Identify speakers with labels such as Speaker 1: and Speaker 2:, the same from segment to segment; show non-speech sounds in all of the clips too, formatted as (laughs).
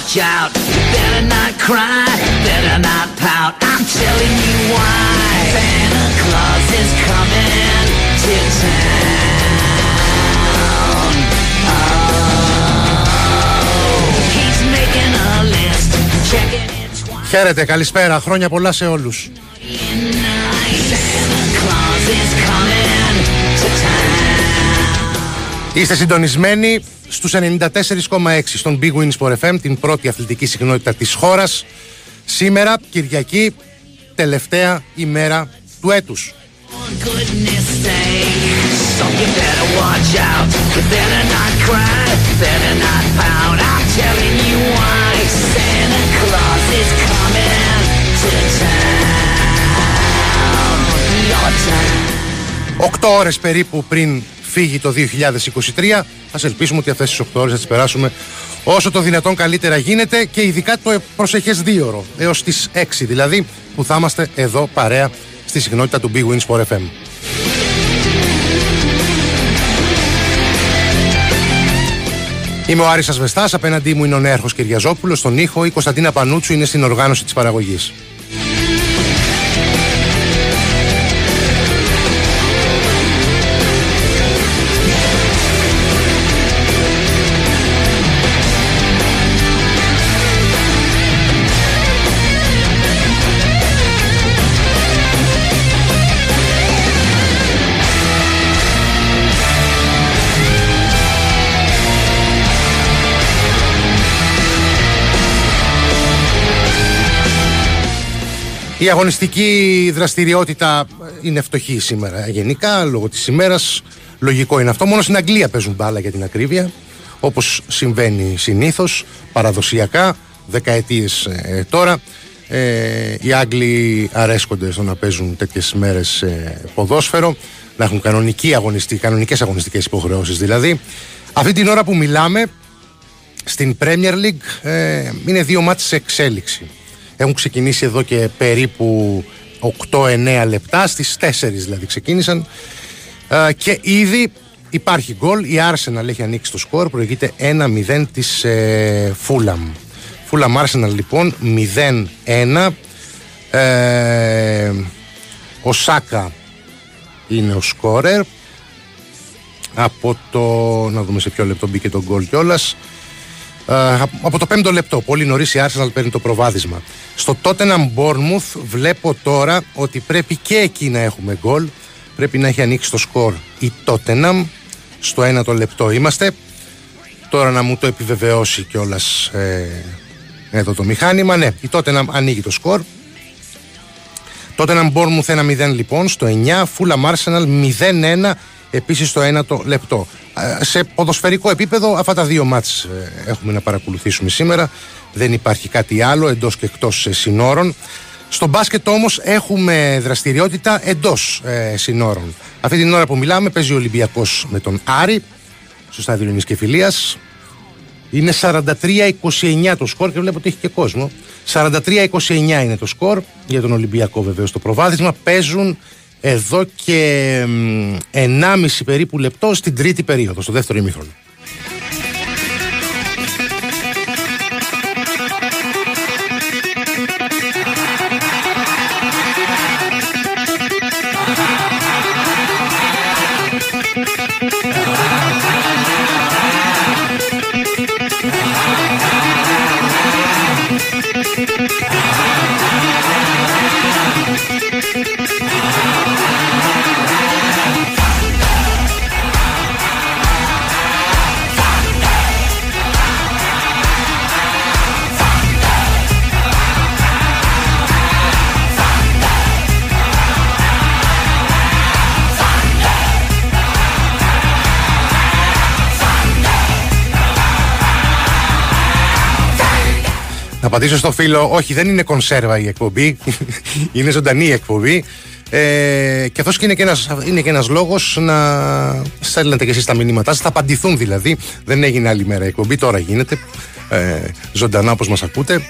Speaker 1: watch out. You better not cry, better not pout. I'm telling you why. Santa Claus is coming to town. Oh, he's making a list, checking it twice.
Speaker 2: Χαίρετε, καλησπέρα. Χρόνια πολλά σε όλους.
Speaker 1: Santa Claus is coming to town.
Speaker 2: Είστε συντονισμένοι στους 94,6 στον Big Wins for την πρώτη αθλητική συχνότητα της χώρας. Σήμερα, Κυριακή, τελευταία ημέρα του έτους. Οκτώ ώρες περίπου πριν φύγει το 2023. Ας ελπίσουμε ότι αυτές τις 8 ώρες θα τις περάσουμε όσο το δυνατόν καλύτερα γίνεται και ειδικά το προσεχές δύο ώρο, έως τις 6 δηλαδή, που θα είμαστε εδώ παρέα στη συχνότητα του Big Wins for FM. Είμαι ο Άρης Ασβεστάς, απέναντί μου είναι ο Νέαρχος Κυριαζόπουλος, στον ήχο, η Κωνσταντίνα Πανούτσου είναι στην οργάνωση της παραγωγής. Η αγωνιστική δραστηριότητα είναι φτωχή σήμερα γενικά λόγω της ημέρας. Λογικό είναι αυτό. Μόνο στην Αγγλία παίζουν μπάλα για την ακρίβεια όπως συμβαίνει συνήθως παραδοσιακά δεκαετίες ε, τώρα. Ε, οι Άγγλοι αρέσκονται στο να παίζουν τέτοιες μέρες ε, ποδόσφαιρο να έχουν κανονική αγωνιστή, κανονικές αγωνιστικές υποχρεώσεις δηλαδή. Αυτή την ώρα που μιλάμε στην Premier League ε, είναι δύο μάτς σε εξέλιξη. Έχουν ξεκινήσει εδώ και περίπου 8-9 λεπτά, στις 4 δηλαδή ξεκίνησαν ε, και ήδη υπάρχει γκολ. Η Arsenal έχει ανοίξει το σκορ, προηγείται 1-0 της ε, Fulham. Fulham Arsenal λοιπόν 0-1. Ε, ο Σάκα είναι ο σκόρερ. Από το. Να δούμε σε ποιο λεπτό μπήκε το γκολ κιόλας. Από το πέμπτο λεπτό. Πολύ νωρίς η Arsenal παίρνει το προβάδισμα. Στο Tottenham Bournemouth βλέπω τώρα ότι πρέπει και εκεί να έχουμε γκολ. Πρέπει να έχει ανοίξει το σκορ η Tottenham. Στο ένα το λεπτό είμαστε. Τώρα να μου το επιβεβαιώσει κιόλας ε, εδώ το μηχάνημα. Ναι, η Tottenham ανοίγει το σκορ. Tottenham Bournemouth 1-0 λοιπόν στο 9. Fulham Arsenal 0-1 επίσης στο 1 το λεπτό. Ε, Σε ποδοσφαιρικό επίπεδο αυτά τα δύο μάτς ε, έχουμε να παρακολουθήσουμε σήμερα. Δεν υπάρχει κάτι άλλο εντός και εκτός ε, συνόρων. Στο μπάσκετ όμως έχουμε δραστηριότητα εντός ε, συνόρων. Αυτή την ώρα που μιλάμε παίζει ο Ολυμπιακός με τον Άρη στο στάδιο Ελληνικής και Φιλίας. Είναι 43-29 το σκορ και βλέπω ότι έχει και κόσμο. 43-29 είναι το σκορ για τον Ολυμπιακό βεβαίως το προβάδισμα. Παίζουν εδώ και μ, 1,5 περίπου λεπτό στην τρίτη περίοδο, στο δεύτερο ημίχρονο. Απαντήσω στο φίλο, όχι δεν είναι κονσέρβα η εκπομπή, (laughs) είναι ζωντανή η εκπομπή. Ε, και αυτός είναι και ένας, είναι και ένας λόγος να στέλνετε και εσείς τα μηνύματά σας, θα απαντηθούν δηλαδή. Δεν έγινε άλλη μέρα η εκπομπή, τώρα γίνεται ε, ζωντανά όπως μας ακούτε.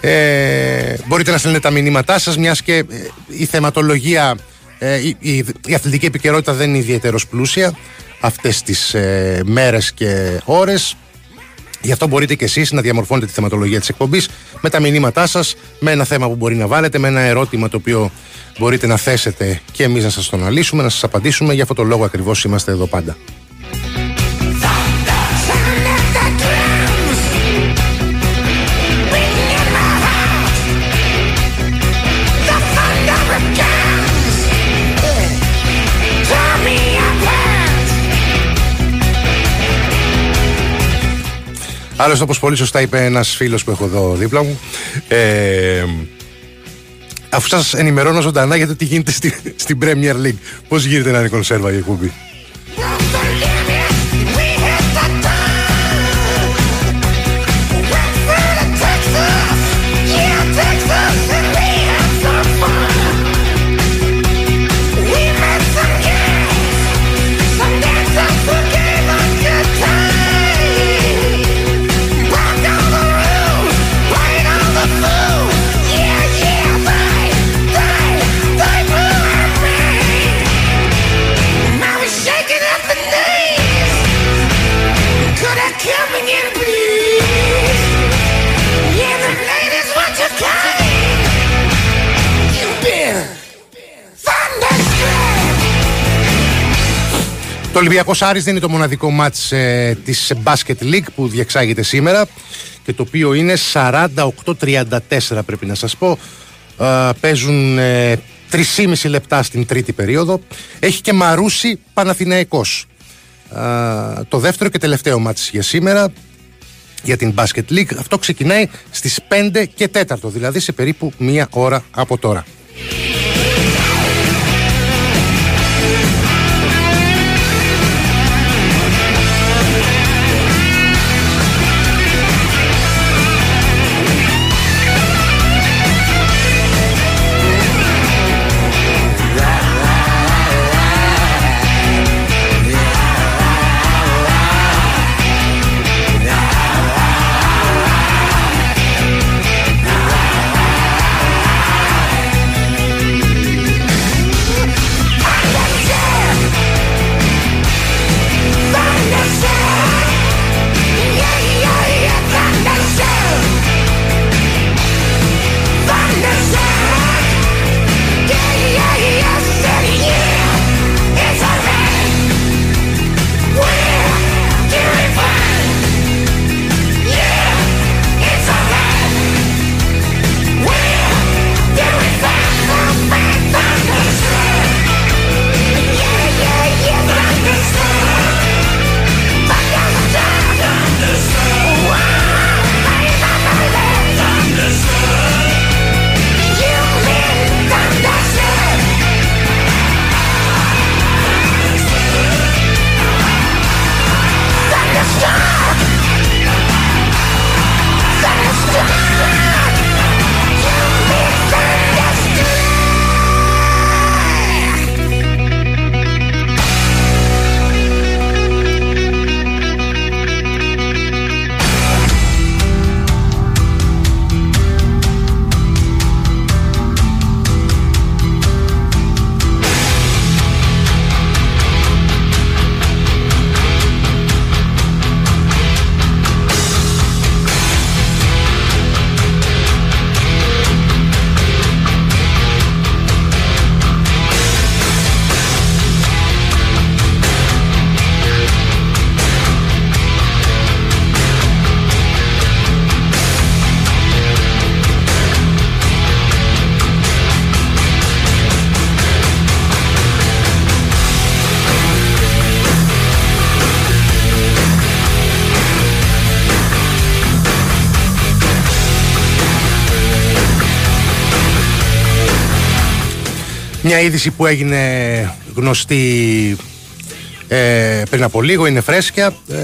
Speaker 2: Ε, μπορείτε να στέλνετε τα μηνύματά σας, μιας και ε, η θεματολογία, ε, η, η, η αθλητική επικαιρότητα δεν είναι ιδιαίτερος πλούσια αυτές τις ε, μέρες και ώρες. Γι' αυτό μπορείτε και εσείς να διαμορφώνετε τη θεματολογία της εκπομπής με τα μηνύματά σας, με ένα θέμα που μπορεί να βάλετε, με ένα ερώτημα το οποίο μπορείτε να θέσετε και εμείς να σας το αναλύσουμε, να σας απαντήσουμε. Γι' αυτό το λόγο ακριβώς είμαστε εδώ πάντα. Άλλωστε, όπως πολύ σωστά είπε ένας φίλος που έχω εδώ δίπλα μου, ε, αφού σας ενημερώνω ζωντανά για το τι γίνεται στη, στην Premier League, πώς γίνεται να είναι κονσέρβα η εκπομπή. Ολυμπιακός Άρης δεν είναι το μοναδικό μάτς ε, της Basket League που διεξάγεται σήμερα και το οποίο είναι 48-34 πρέπει να σας πω. Ε, παίζουν ε, 3,5 λεπτά στην τρίτη περίοδο. Έχει και Μαρούσι Παναθηναϊκός. Ε, το δεύτερο και τελευταίο μάτς για σήμερα για την Basket League. Αυτό ξεκινάει στις 5 και 4, δηλαδή σε περίπου μία ώρα από τώρα. Μια είδηση που έγινε γνωστή ε, πριν από λίγο, είναι φρέσκια. Ε,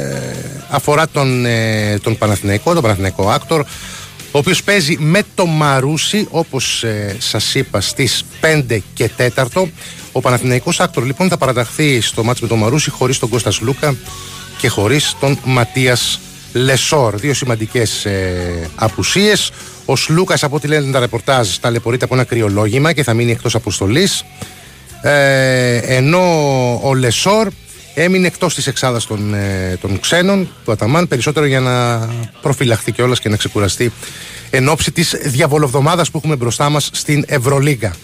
Speaker 2: αφορά τον, ε, τον Παναθηναϊκό, τον Παναθηναϊκό AKTOR, ο οποίος παίζει με το Μαρούσι, όπως ε, σας είπα, στις 5 και 4. Ο Παναθηναϊκός AKTOR λοιπόν θα παραταχθεί στο μάτσο με τον Μαρούσι χωρίς τον Κώστα Σλούκα και χωρίς τον Ματίας Λεσόρ. Δύο σημαντικές ε, απουσίες. Ο Σλούκας, από ό,τι λένε τα ρεπορτάζ, ταλαιπωρείται από ένα κρυολόγημα και θα μείνει εκτός αποστολής. Ε, ενώ ο Λεσόρ έμεινε εκτός της εξάδας των, ε, των ξένων του Αταμάν περισσότερο για να προφυλαχθεί κιόλας και να ξεκουραστεί εν ώψη της διαβολοβδομάδας που έχουμε μπροστά μας στην Ευρωλίγκα.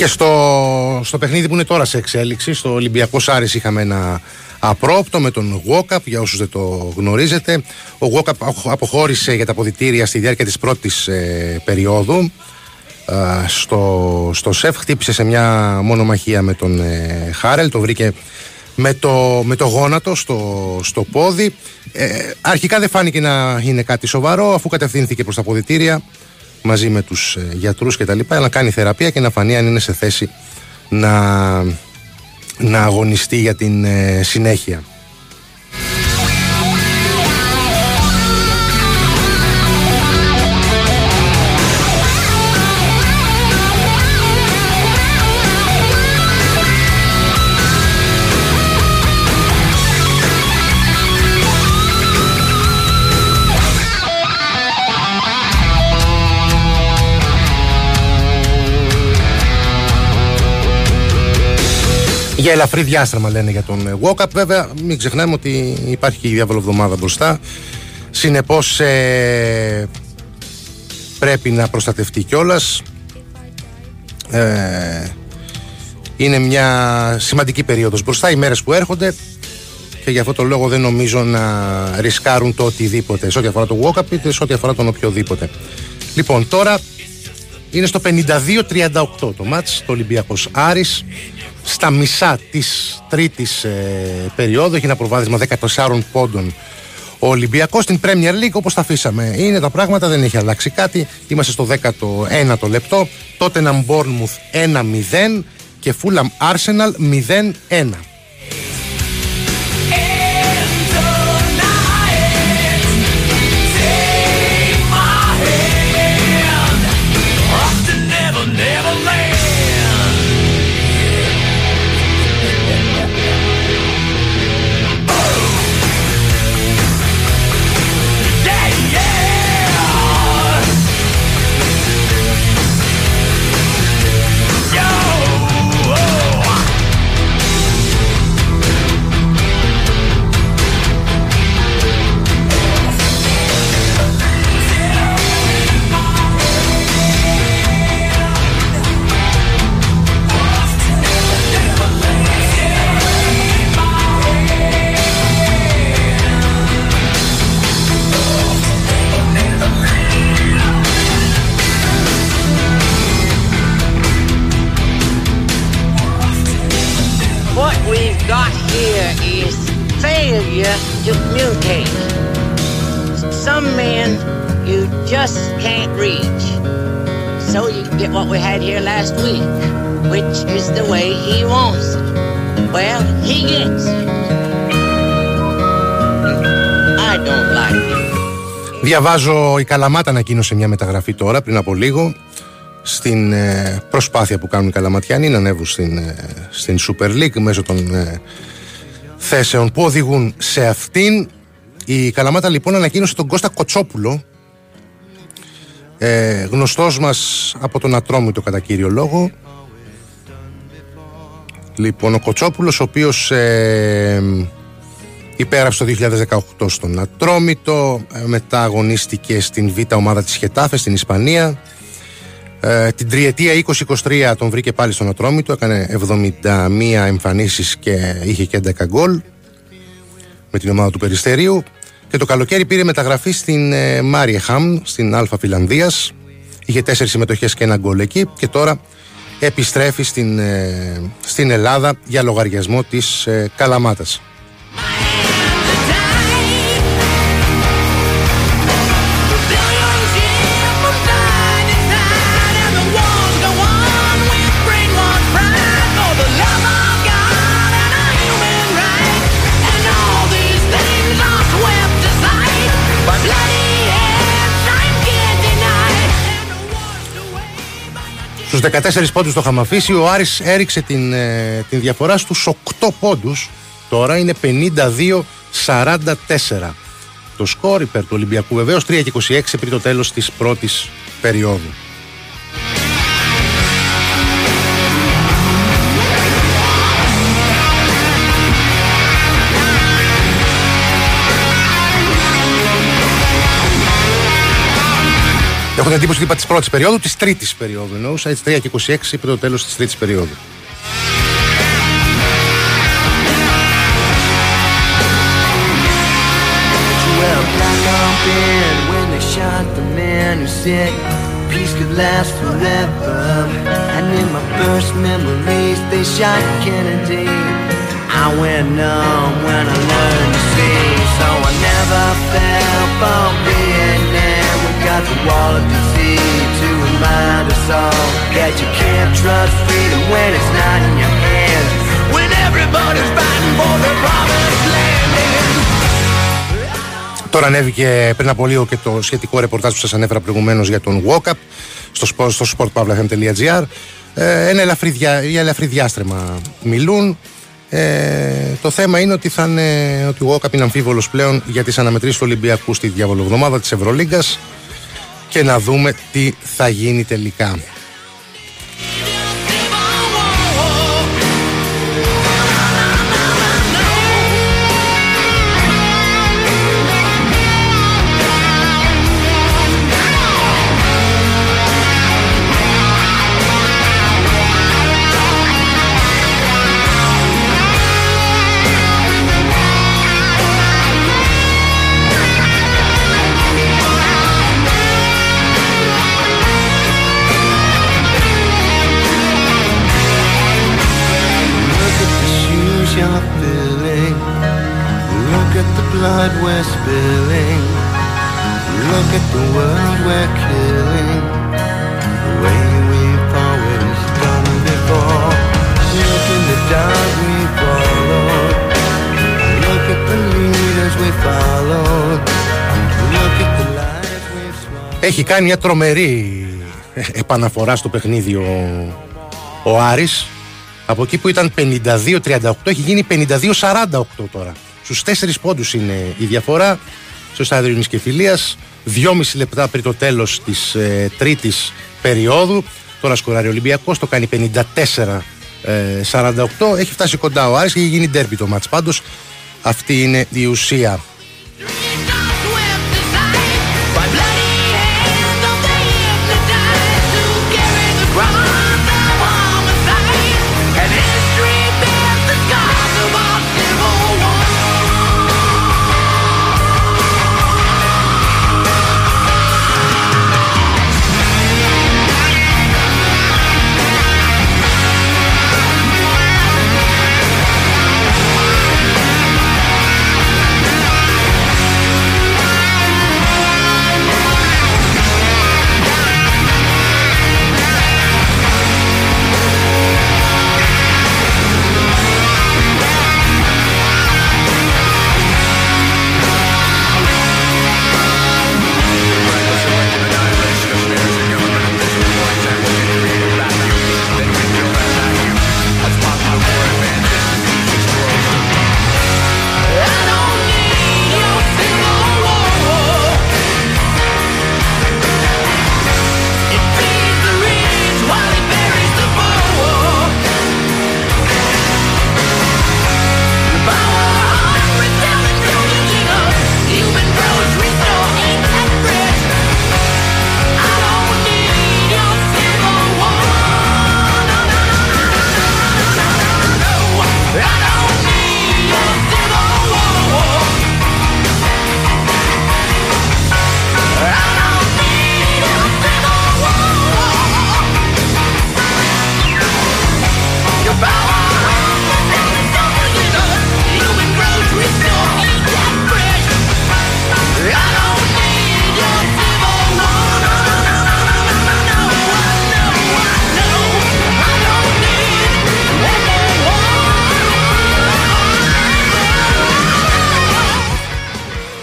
Speaker 2: Και στο, στο παιχνίδι που είναι τώρα σε εξέλιξη, στο Ολυμπιακό Άρης είχαμε ένα απρόπτο με τον Γουόκαπ, για όσους δεν το γνωρίζετε. Ο Γουόκαπ αποχώρησε για τα αποδητήρια στη διάρκεια της πρώτης ε, περίοδου. Ε, στο, στο ΣΕΦ χτύπησε σε μια μονομαχία με τον ε, Χάρελ, το βρήκε με το, με το γόνατο στο, στο πόδι. Ε, αρχικά δεν φάνηκε να είναι κάτι σοβαρό, αφού κατευθύνθηκε προς τα αποδητήρια μαζί με τους ε, γιατρούς και τα λοιπά, να κάνει θεραπεία και να φανεί αν είναι σε θέση να, να αγωνιστεί για την ε, συνέχεια. Για ελαφρύ διάστρεμα λένε για τον Walkup. Βέβαια, μην ξεχνάμε ότι υπάρχει και η διαβολοβδομάδα μπροστά. Συνεπώς ε, πρέπει να προστατευτεί κιόλας. Ε, είναι μια σημαντική περίοδος μπροστά οι μέρες που έρχονται και για αυτό το λόγο δεν νομίζω να ρισκάρουν το οτιδήποτε σε ό,τι αφορά το walk-up είτε σε ό,τι αφορά τον οποιοδήποτε. Λοιπόν, τώρα είναι στο 52-38 το μάτς, το Ολυμπιακός Άρης στα μισά της τρίτης ε, περίοδου. Έχει ένα προβάδισμα 14 πόντων ο Ολυμπιακός στην Premier League όπως τα αφήσαμε. Είναι τα πράγματα δεν έχει αλλάξει κάτι. Είμαστε στο 19ο λεπτό. Τότε να Bournemouth 1-0 και Fulham Arsenal 0-1 Διαβάζω η Καλαμάτα ανακοίνωσε μια μεταγραφή τώρα πριν από λίγο στην ε, προσπάθεια που κάνουν οι Καλαματιάνοι να ανέβουν στην, ε, στην Super League μέσω των ε, θέσεων που οδηγούν σε αυτήν. Η Καλαμάτα λοιπόν ανακοίνωσε τον Κώστα Κοτσόπουλο ε, γνωστός μας από τον Ατρόμητο κατά κύριο λόγο Λοιπόν, ο Κοτσόπουλος, ο οποίος ε, υπέγραψε το 2018 στον Ατρόμητο, ε, μετά αγωνίστηκε στην Β' ομάδα της Χετάφε στην Ισπανία. Ε, την τριετία 2023 τον βρήκε πάλι στον Ατρόμητο, έκανε 71 εμφανίσεις και είχε και 11 γκολ με την ομάδα του Περιστερίου. Και το καλοκαίρι πήρε μεταγραφή στην ε, Μάριεχαμ, στην Α Φιλανδίας. Είχε τέσσερις συμμετοχές και ένα γκολ εκεί και τώρα επιστρέφει στην, ε, στην Ελλάδα για λογαριασμό της ε, Καλαμάτας. Στους 14 πόντους το είχαμε αφήσει, ο Άρης έριξε την, ε, την διαφορά στους 8 πόντους. Τώρα είναι 52-44. Το σκόρ υπέρ του Ολυμπιακού βεβαίως 3 και 26 πριν το τέλος της πρώτης περίοδου. Έχω την εντύπωση ότι είπα τη πρώτη περίοδου, τη τρίτη περίοδου. Εννοούσα έτσι 3 και 26 πριν το τέλο τη τρίτη περίοδου.
Speaker 1: Well, black on bed when they shot the man who said peace could last forever. And in my first memories, they shot Kennedy. I went numb when I learned to see, so I never fell for Vietnam. We got the wall of disease to remind us all that you can't trust freedom when it's not in your hands. When everybody's fighting for the promised land.
Speaker 2: Τώρα ανέβηκε πριν από λίγο και το σχετικό ρεπορτάζ που σας ανέφερα προηγουμένως για τον Walkup στο, sport, στο sportpavlafm.gr ε, ένα ελαφρύ, δια, για ελαφρύ διάστρεμα μιλούν ε, το θέμα είναι ότι, θα είναι, ότι ο Walkup είναι αμφίβολος πλέον για τις αναμετρήσεις του Ολυμπιακού στη διαβολογδομάδα της Ευρωλίγκας και να δούμε τι θα γίνει τελικά.
Speaker 1: look at the world we're
Speaker 2: Έχει κάνει μια τρομερή επαναφορά στο παιχνίδι ο, ο Άρης. Από εκεί που ήταν 52-38 έχει γίνει 52-48 τώρα. Στους τέσσερις πόντους είναι η διαφορά Στο Σάδριο και Φιλίας. 2,5 λεπτά πριν το τέλος της ε, τρίτης περίοδου. Τώρα σκοράρει ο Ολυμπιακός, το κάνει 54 ε, 48. Έχει φτάσει κοντά ο Άρης και έχει γίνει ντέρμπι το μάτς. Πάντως αυτή είναι η ουσία.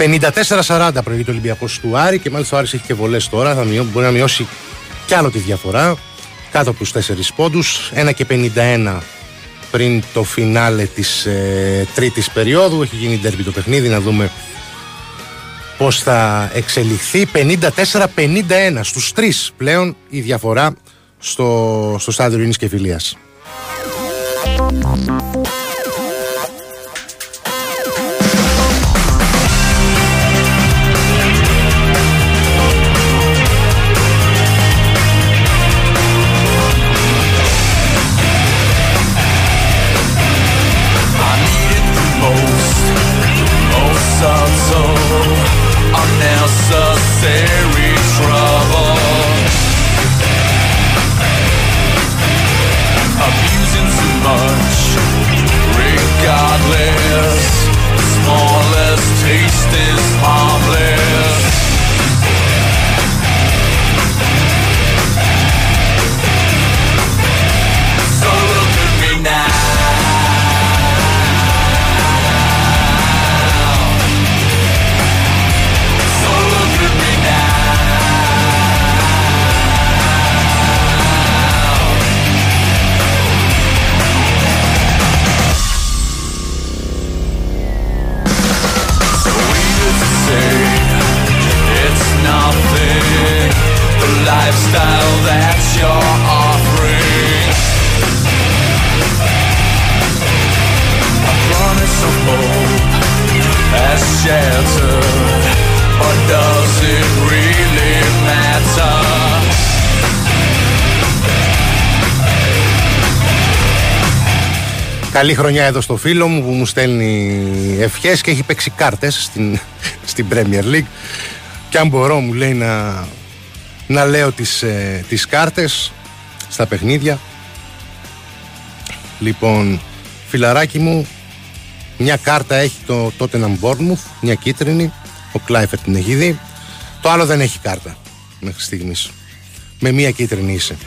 Speaker 2: «54-40» προηγείται ο Ολυμπιακός του Άρη και μάλιστα ο Άρης έχει και βολές τώρα, θα μειώ, μπορεί να μειώσει κι άλλο τη διαφορά. κάτω από τους 4 πόντους 1 και 51 πριν το φινάλε της ε, τρίτης περίοδου. Έχει γίνει ντέρμπι το παιχνίδι να δούμε πως θα εξελιχθεί. 54-51 στους τρεις πλέον η διαφορά στο, στο στάδιο Ειρήνης και Φιλίας Καλή χρονιά εδώ στο φίλο μου που μου στέλνει ευχές και έχει παίξει κάρτες στην, στην Premier League. Και αν μπορώ μου λέει να, να λέω τις, ε, τις κάρτες στα παιχνίδια. Λοιπόν φιλαράκι μου μια κάρτα έχει το Tottenham Bournemouth μια κίτρινη. Ο Κλάιφερ την έχει δει. Το άλλο δεν έχει κάρτα μέχρι στιγμής. Με μια κίτρινη είσαι.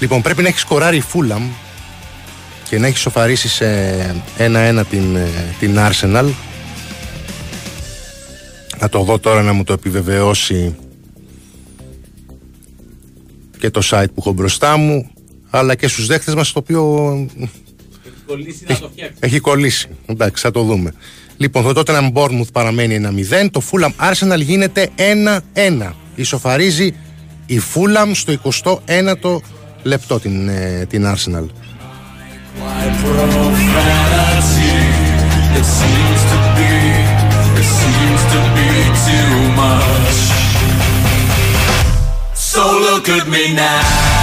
Speaker 2: Λοιπόν πρέπει να έχεις σκοράρει η Fulham και να έχεις σοφαρίσει σε 1-1 την, ε, την Arsenal. Να το δω τώρα να μου το επιβεβαιώσει και το site που έχω μπροστά μου αλλά και στους δέχτες μας το οποίο έχει, έχει κολλήσει. Εντάξει θα το δούμε. Λοιπόν το τότε Bournemouth παραμένει 1-0 το Fulham Arsenal γίνεται 1-1 ισοφαρίζει η Fulham στο 21ο λεπτό την, ε, την Arsenal
Speaker 3: My profanity, it seems to be, it seems to be too much. So look at me now.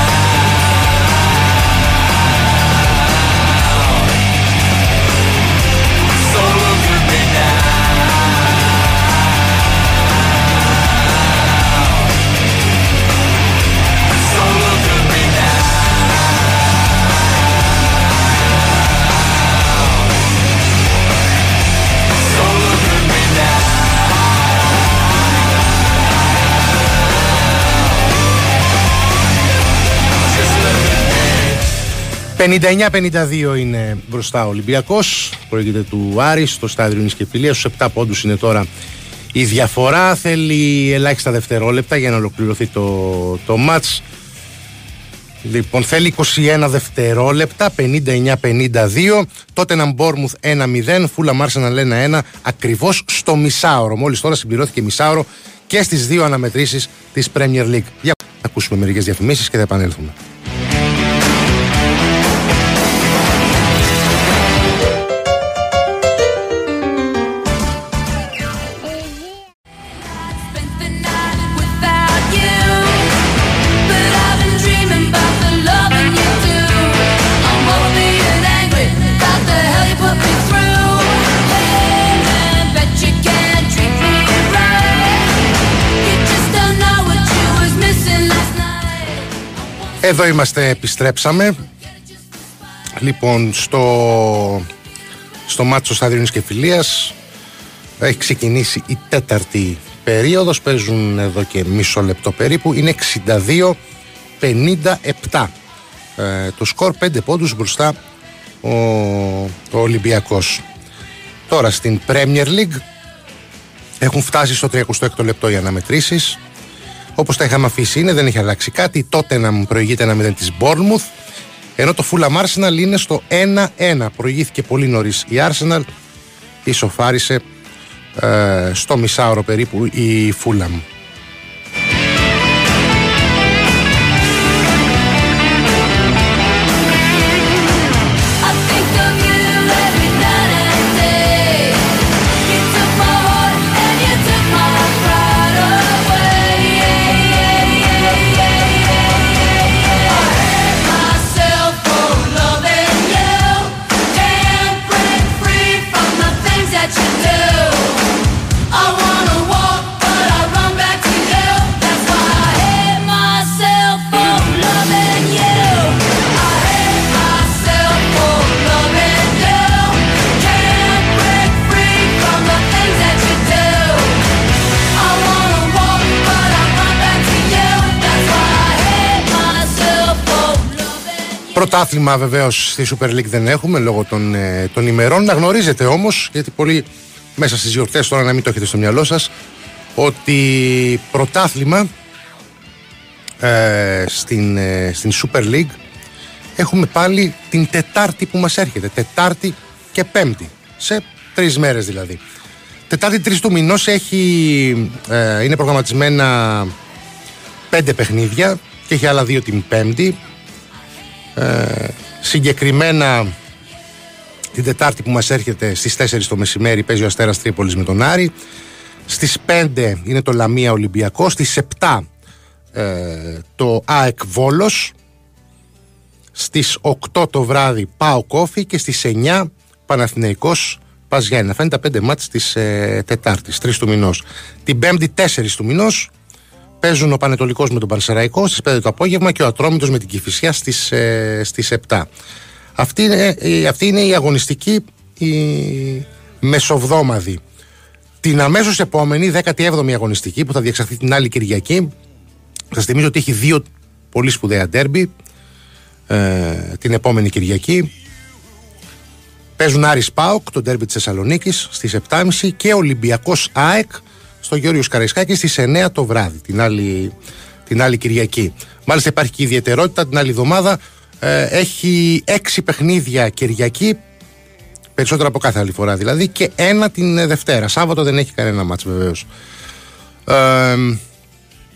Speaker 2: 59-52 είναι μπροστά ο Ολυμπιακός Προέρχεται του Άρης στο στάδιο Νης και Φιλίας Στους 7 πόντους είναι τώρα η διαφορά Θέλει ελάχιστα δευτερόλεπτα για να ολοκληρωθεί το, το μάτς Λοιπόν, θέλει 21 δευτερόλεπτα, 59-52. Τότε να Μπόρμουθ 1-0, Φούλα Arsenal 1-1, ακριβώς στο μισάωρο. Μόλις τώρα συμπληρώθηκε μισάωρο και στις δύο αναμετρήσεις της Premier League. Για να ακούσουμε μερικές διαφημίσεις και θα επανέλθουμε. Εδώ είμαστε, επιστρέψαμε. Λοιπόν, στο, στο μάτσος στάδιο Νης και Φιλίας έχει ξεκινήσει η τέταρτη περίοδος. Παίζουν εδώ και μισό λεπτό περίπου. Είναι 62-57. Ε, το σκορ 5 πόντους μπροστά ο, ο Ολυμπιακός. Τώρα στην Premier League έχουν φτάσει στο 36ο λεπτό οι αναμετρήσεις. Όπως τα είχαμε αφήσει είναι, δεν έχει αλλάξει κάτι. Τότε να μου προηγείται ένα 0 της Bournemouth. Ενώ το Fulham Arsenal είναι στο 1-1. Προηγήθηκε πολύ νωρίς η Arsenal. Ισοφάρισε ε, στο μισάωρο περίπου η Fulham. Πρωτάθλημα βεβαίως στη Super League δεν έχουμε λόγω των, ε, των ημερών. Να γνωρίζετε όμως, γιατί πολλοί μέσα στις γιορτές τώρα να μην το έχετε στο μυαλό σας, ότι πρωτάθλημα ε, στην, ε, στην Super League έχουμε πάλι την Τετάρτη που μας έρχεται. Τετάρτη και Πέμπτη. Σε τρεις μέρες δηλαδή. Τετάρτη 3 του μηνός έχει, ε, είναι προγραμματισμένα πέντε παιχνίδια και έχει άλλα δύο την Πέμπτη. Ε, συγκεκριμένα την Τετάρτη που μας έρχεται στις 4 το μεσημέρι παίζει ο Αστέρας Τρίπολης με τον Άρη. Στις 5 είναι το Λαμία Ολυμπιακός. Στις 7 ε, το ΑΕΚ Βόλος. Στις 8 το βράδυ Πάο Κόφι και στις 9 Παναθηναϊκός Πας Γιάννη. Αυτά είναι τα 5 μάτς της ε, Τετάρτης, 3 του μηνός. Την 5η 4 του μηνός παίζουν ο Πανετολικός με τον Πανσεραϊκό στις 5 το απόγευμα και ο Ατρόμητος με την Κηφισιά στις, ε, στις 7. Αυτή είναι, ε, αυτή είναι η αγωνιστική η μεσοβδόμαδη. Την αμέσως επόμενη, 17η αγωνιστική που θα διεξαχθεί την άλλη Κυριακή, σας θυμίζω ότι έχει δύο πολύ σπουδαία ντέρμπι ε, την επόμενη Κυριακή. Παίζουν Άρης Πάοκ, το ντέρμπι της Θεσσαλονίκης στις 7.30 και Ολυμπιακός ΑΕΚ στο Γιώργο Καραϊσκάκη στις 9 το βράδυ, την άλλη, την άλλη Κυριακή. Μάλιστα υπάρχει και ιδιαιτερότητα την άλλη εβδομάδα. Ε, έχει έξι παιχνίδια Κυριακή, περισσότερα από κάθε άλλη φορά δηλαδή, και ένα την ε, Δευτέρα. Σάββατο δεν έχει κανένα μάτς βεβαίως. Ε,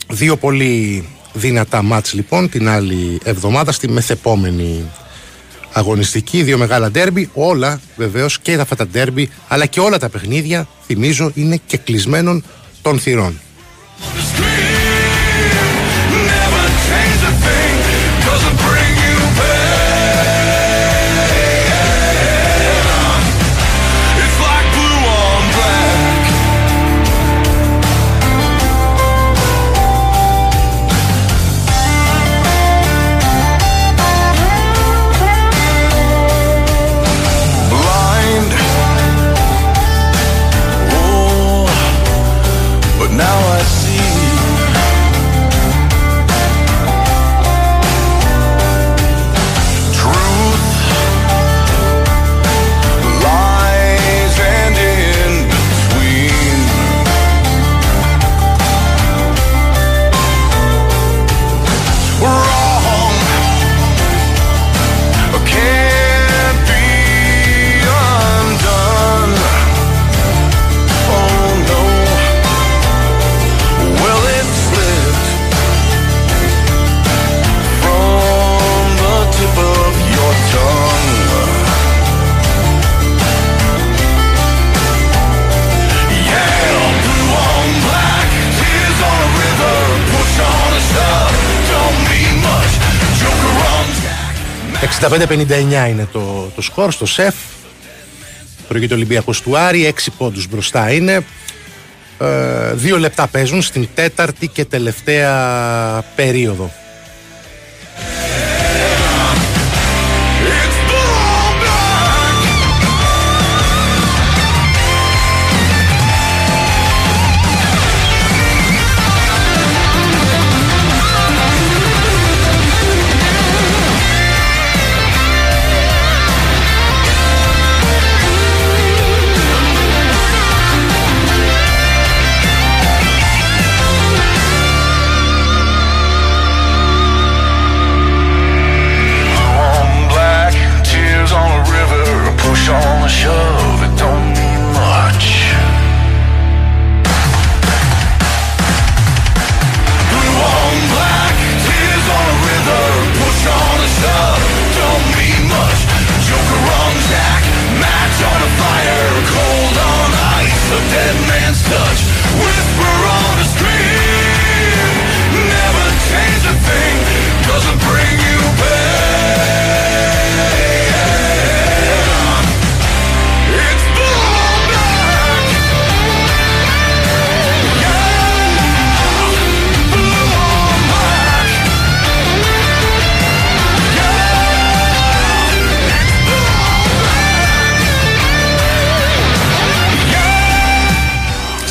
Speaker 2: δύο πολύ δυνατά μάτς λοιπόν την άλλη εβδομάδα στη μεθεπόμενη αγωνιστική, δύο μεγάλα ντέρμπι, όλα βεβαίως και αυτά τα ντέρμπι αλλά και όλα τα παιχνίδια θυμίζω είναι και κλεισμένων των θυρών. 65-59 είναι το, το σκορ στο ΣΕΦ. Προηγείται ο Ολυμπιακός του Άρη, 6 πόντους μπροστά είναι. Ε, δύο λεπτά παίζουν στην τέταρτη και τελευταία περίοδο.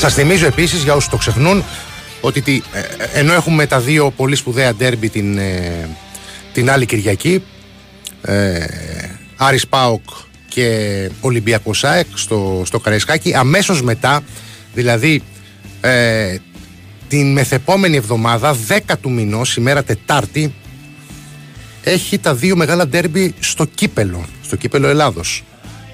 Speaker 2: Σας θυμίζω επίσης για όσους το ξεχνούν ότι τη- ε, ε, ενώ έχουμε τα δύο πολύ σπουδαία ντέρμπι την, ε, την άλλη Κυριακή ε, Άρης Πάοκ και Ολυμπιακός ΑΕΚ στο, στο Καραϊσκάκι αμέσως μετά δηλαδή ε, την μεθεπόμενη εβδομάδα 10 του μηνός ημέρα Τετάρτη έχει τα δύο μεγάλα ντέρμπι στο κύπελο στο κύπελο Ελλάδος.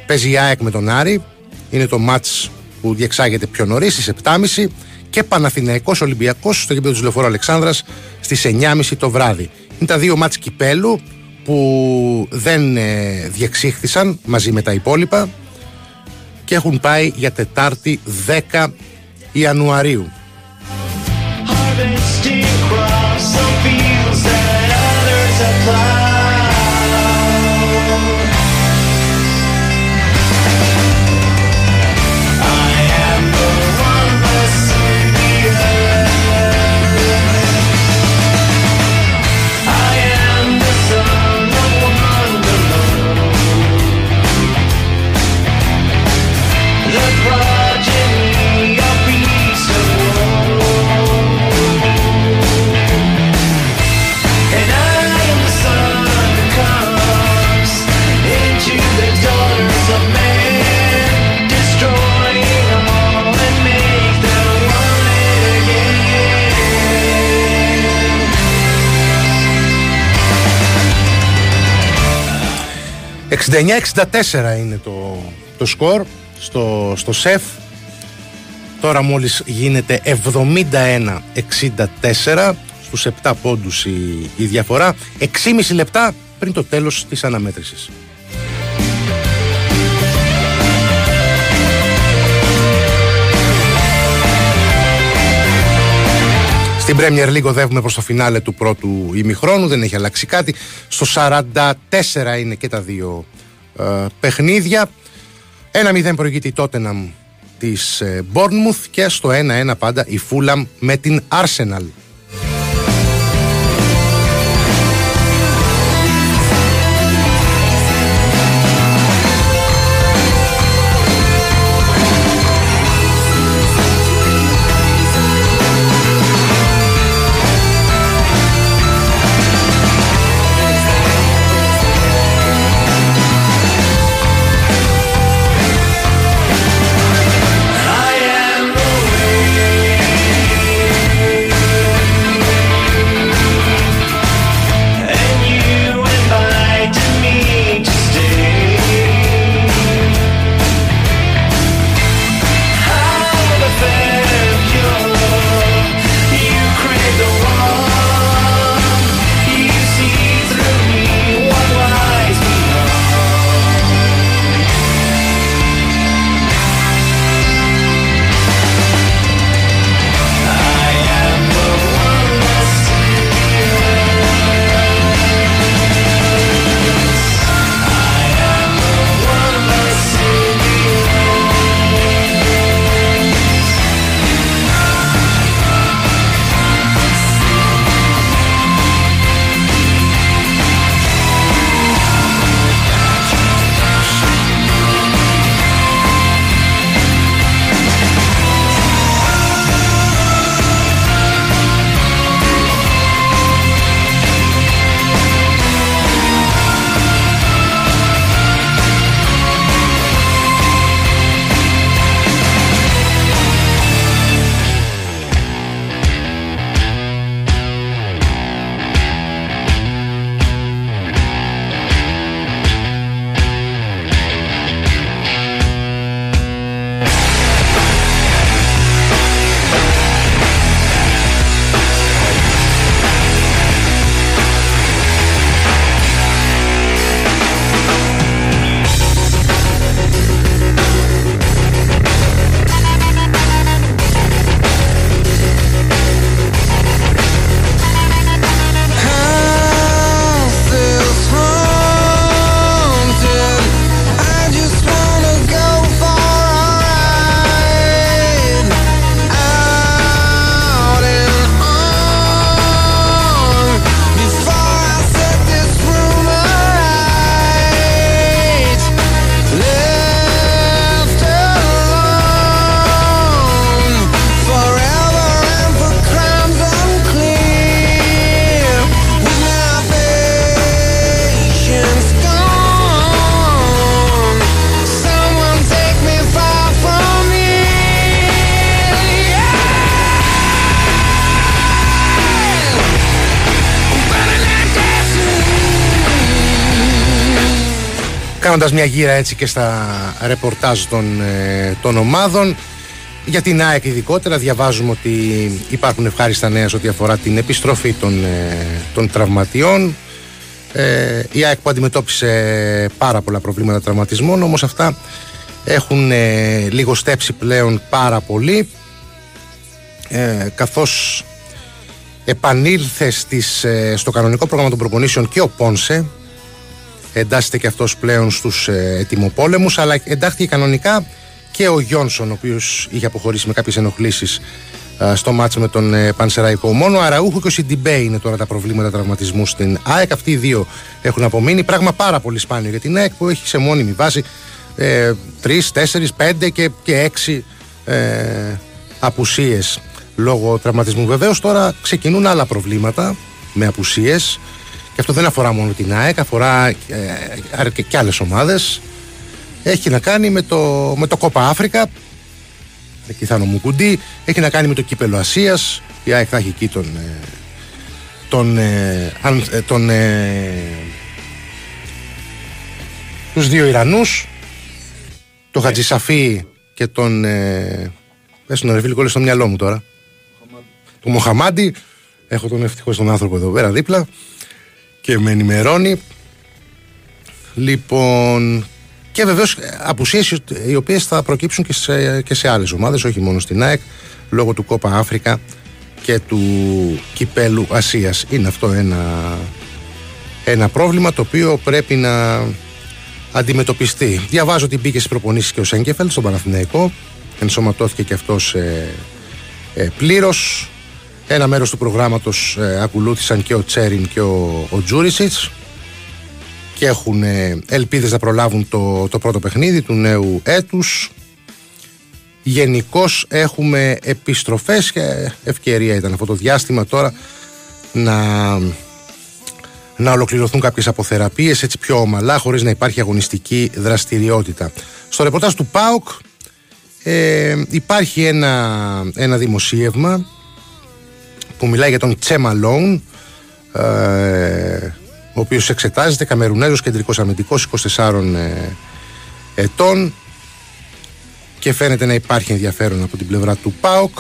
Speaker 2: Παίζει η ΑΕΚ με τον Άρη είναι το μάτς που διεξάγεται πιο νωρίς στις 7.30 και Παναθηναϊκός Ολυμπιακός στο γήπεδο του Λεωφόρου Αλεξάνδρας στις 9.30 το βράδυ. Είναι τα δύο μάτς κυπέλου που δεν ε, διεξήχθησαν μαζί με τα υπόλοιπα και έχουν πάει για Τετάρτη 10 Ιανουαρίου. 69-64 είναι το, το σκορ στο, στο ΣΕΦ. Τώρα μόλις γίνεται 71-64 στους 7 πόντους η, η διαφορά. 6,5 λεπτά πριν το τέλος της αναμέτρησης. Στην Premier League οδεύουμε προς το φινάλε του πρώτου ημιχρόνου, δεν έχει αλλάξει κάτι. Στο 44 είναι και τα δύο ε, παιχνίδια. 1-0 προηγείται η Tottenham της ε, Bournemouth και στο 1-1 πάντα η Fulham με την Arsenal. Κάνοντας μια γύρα έτσι και στα ρεπορτάζ των, ε, των ομάδων. Για την ΑΕΚ ειδικότερα διαβάζουμε ότι υπάρχουν ευχάριστα νέα σε ό,τι αφορά την επιστροφή των, ε, των τραυματιών. Ε, η ΑΕΚ που αντιμετώπισε πάρα πολλά προβλήματα τραυματισμών όμως αυτά έχουν ε, λιγοστέψει πλέον πάρα πολύ. Ε, καθώς επανήλθε στις, ε, στο κανονικό πρόγραμμα των προπονήσεων και ο Πόνσε εντάσσεται και αυτός πλέον στους ε, ετοιμοπόλεμους αλλά εντάχθηκε κανονικά και ο Γιόνσον ο οποίος είχε αποχωρήσει με κάποιες ενοχλήσεις ε, στο μάτσο με τον ε, Πανσεραϊκό. Μόνο ο Αραούχο και ο Σιντιμπέ είναι τώρα τα προβλήματα τραυματισμού στην ΑΕΚ. Αυτοί οι δύο έχουν απομείνει. Πράγμα πάρα πολύ σπάνιο για την ΑΕΚ που έχει σε μόνιμη βάση ε, 3, 4, 5 και, και 6 ε, απουσίες λόγω τραυματισμού. Βεβαίως τώρα ξεκινούν άλλα προβλήματα με απουσίες και αυτό δεν αφορά μόνο την ΑΕΚ, αφορά ε, ε, και, και άλλες ομάδες. Έχει να κάνει με το, με το Κόπα Αφρικα εκεί θα Μουκουντή. Έχει να κάνει με το κύπελο Ασίας. Η ΑΕΚ θα έχει εκεί τον. ε, τον, ε, αν- ε, τον ε, τους δύο Ιρανούς το Χατζησαφή και τον ε, πες τον ρε φίλε κόλλησε στο μυαλό μου τώρα τον Μοχαμάντι έχω τον ευτυχώς τον άνθρωπο εδώ πέρα δίπλα και με ενημερώνει Λοιπόν, και βεβαίως απουσίες οι οποίες θα προκύψουν και σε, και σε άλλες ομάδες, όχι μόνο στην ΑΕΚ, λόγω του Κόπα Αφρικα και του Κυπέλου Ασίας. Είναι αυτό ένα, ένα πρόβλημα το οποίο πρέπει να αντιμετωπιστεί. Διαβάζω ότι μπήκε στις προπονήσεις και ο Σέγκεφελ στον Παναθηναϊκό. Ενσωματώθηκε και αυτός ε, ε, πλήρως. Ένα μέρος του προγράμματος ε, ακολούθησαν και ο Τσέριν και ο, ο Τζούρισιτς και έχουν ε, ελπίδες να προλάβουν το, το πρώτο παιχνίδι του νέου έτους. Γενικώς έχουμε επιστροφές και ευκαιρία ήταν αυτό το διάστημα τώρα να, να ολοκληρωθούν κάποιες αποθεραπείες έτσι πιο ομαλά χωρίς να υπάρχει αγωνιστική δραστηριότητα. Στο ρεπορτάζ του ΠΑΟΚ ε, υπάρχει ένα, ένα δημοσίευμα που μιλάει για τον Τσέμα Λόουν ε, ο οποίος εξετάζεται Καμερουνέζος κεντρικός αμυντικός 24 ε, ετών. Και φαίνεται να υπάρχει ενδιαφέρον από την πλευρά του ΠΑΟΚ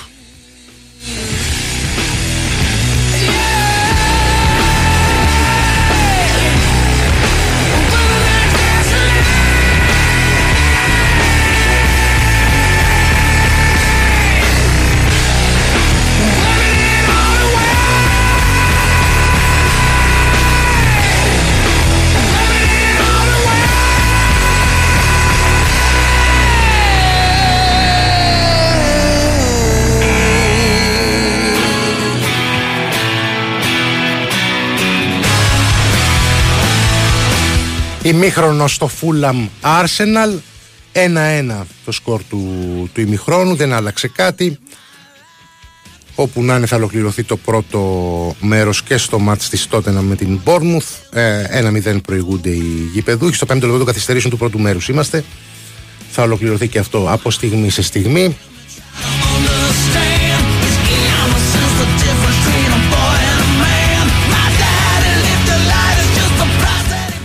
Speaker 2: ημίχρονος στο Fulham Arsenal. 1-1 το σκορ του, του ημιχρόνου δεν άλλαξε κάτι. Όπου να είναι θα ολοκληρωθεί το πρώτο μέρος και στο μάτς της Tottenham με την Bournemouth. Ε, 1-0 προηγούνται οι γηπεδούχοι. Στο πέμπτο λεπτό των καθυστερήσεων του πρώτου μέρους είμαστε. Θα ολοκληρωθεί και αυτό από στιγμή σε στιγμή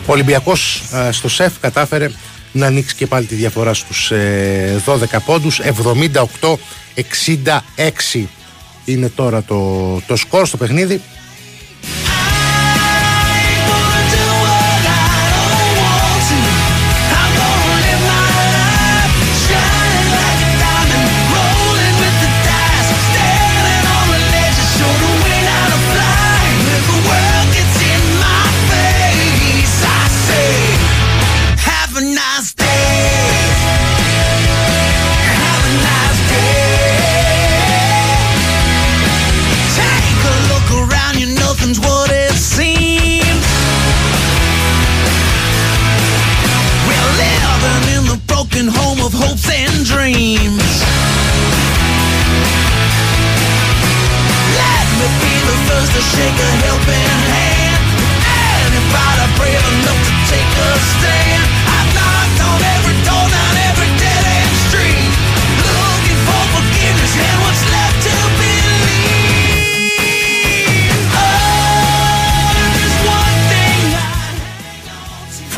Speaker 2: Ο Ολυμπιακός ε, στο ΣΕΦ κατάφερε να ανοίξει και πάλι τη διαφορά στους ε, 12 πόντους 78-66 είναι τώρα το, το σκορ στο παιχνίδι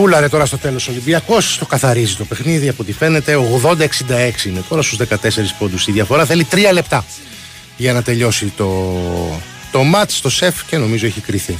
Speaker 4: Φούλαρε τώρα στο τέλος ο Ολυμπιακός, το καθαρίζει το παιχνίδι από ό,τι φαίνεται. 80-66 είναι τώρα στους 14 πόντους η διαφορά. Θέλει 3 λεπτά για να τελειώσει το, το μάτς στο σεφ και νομίζω έχει κρυθεί.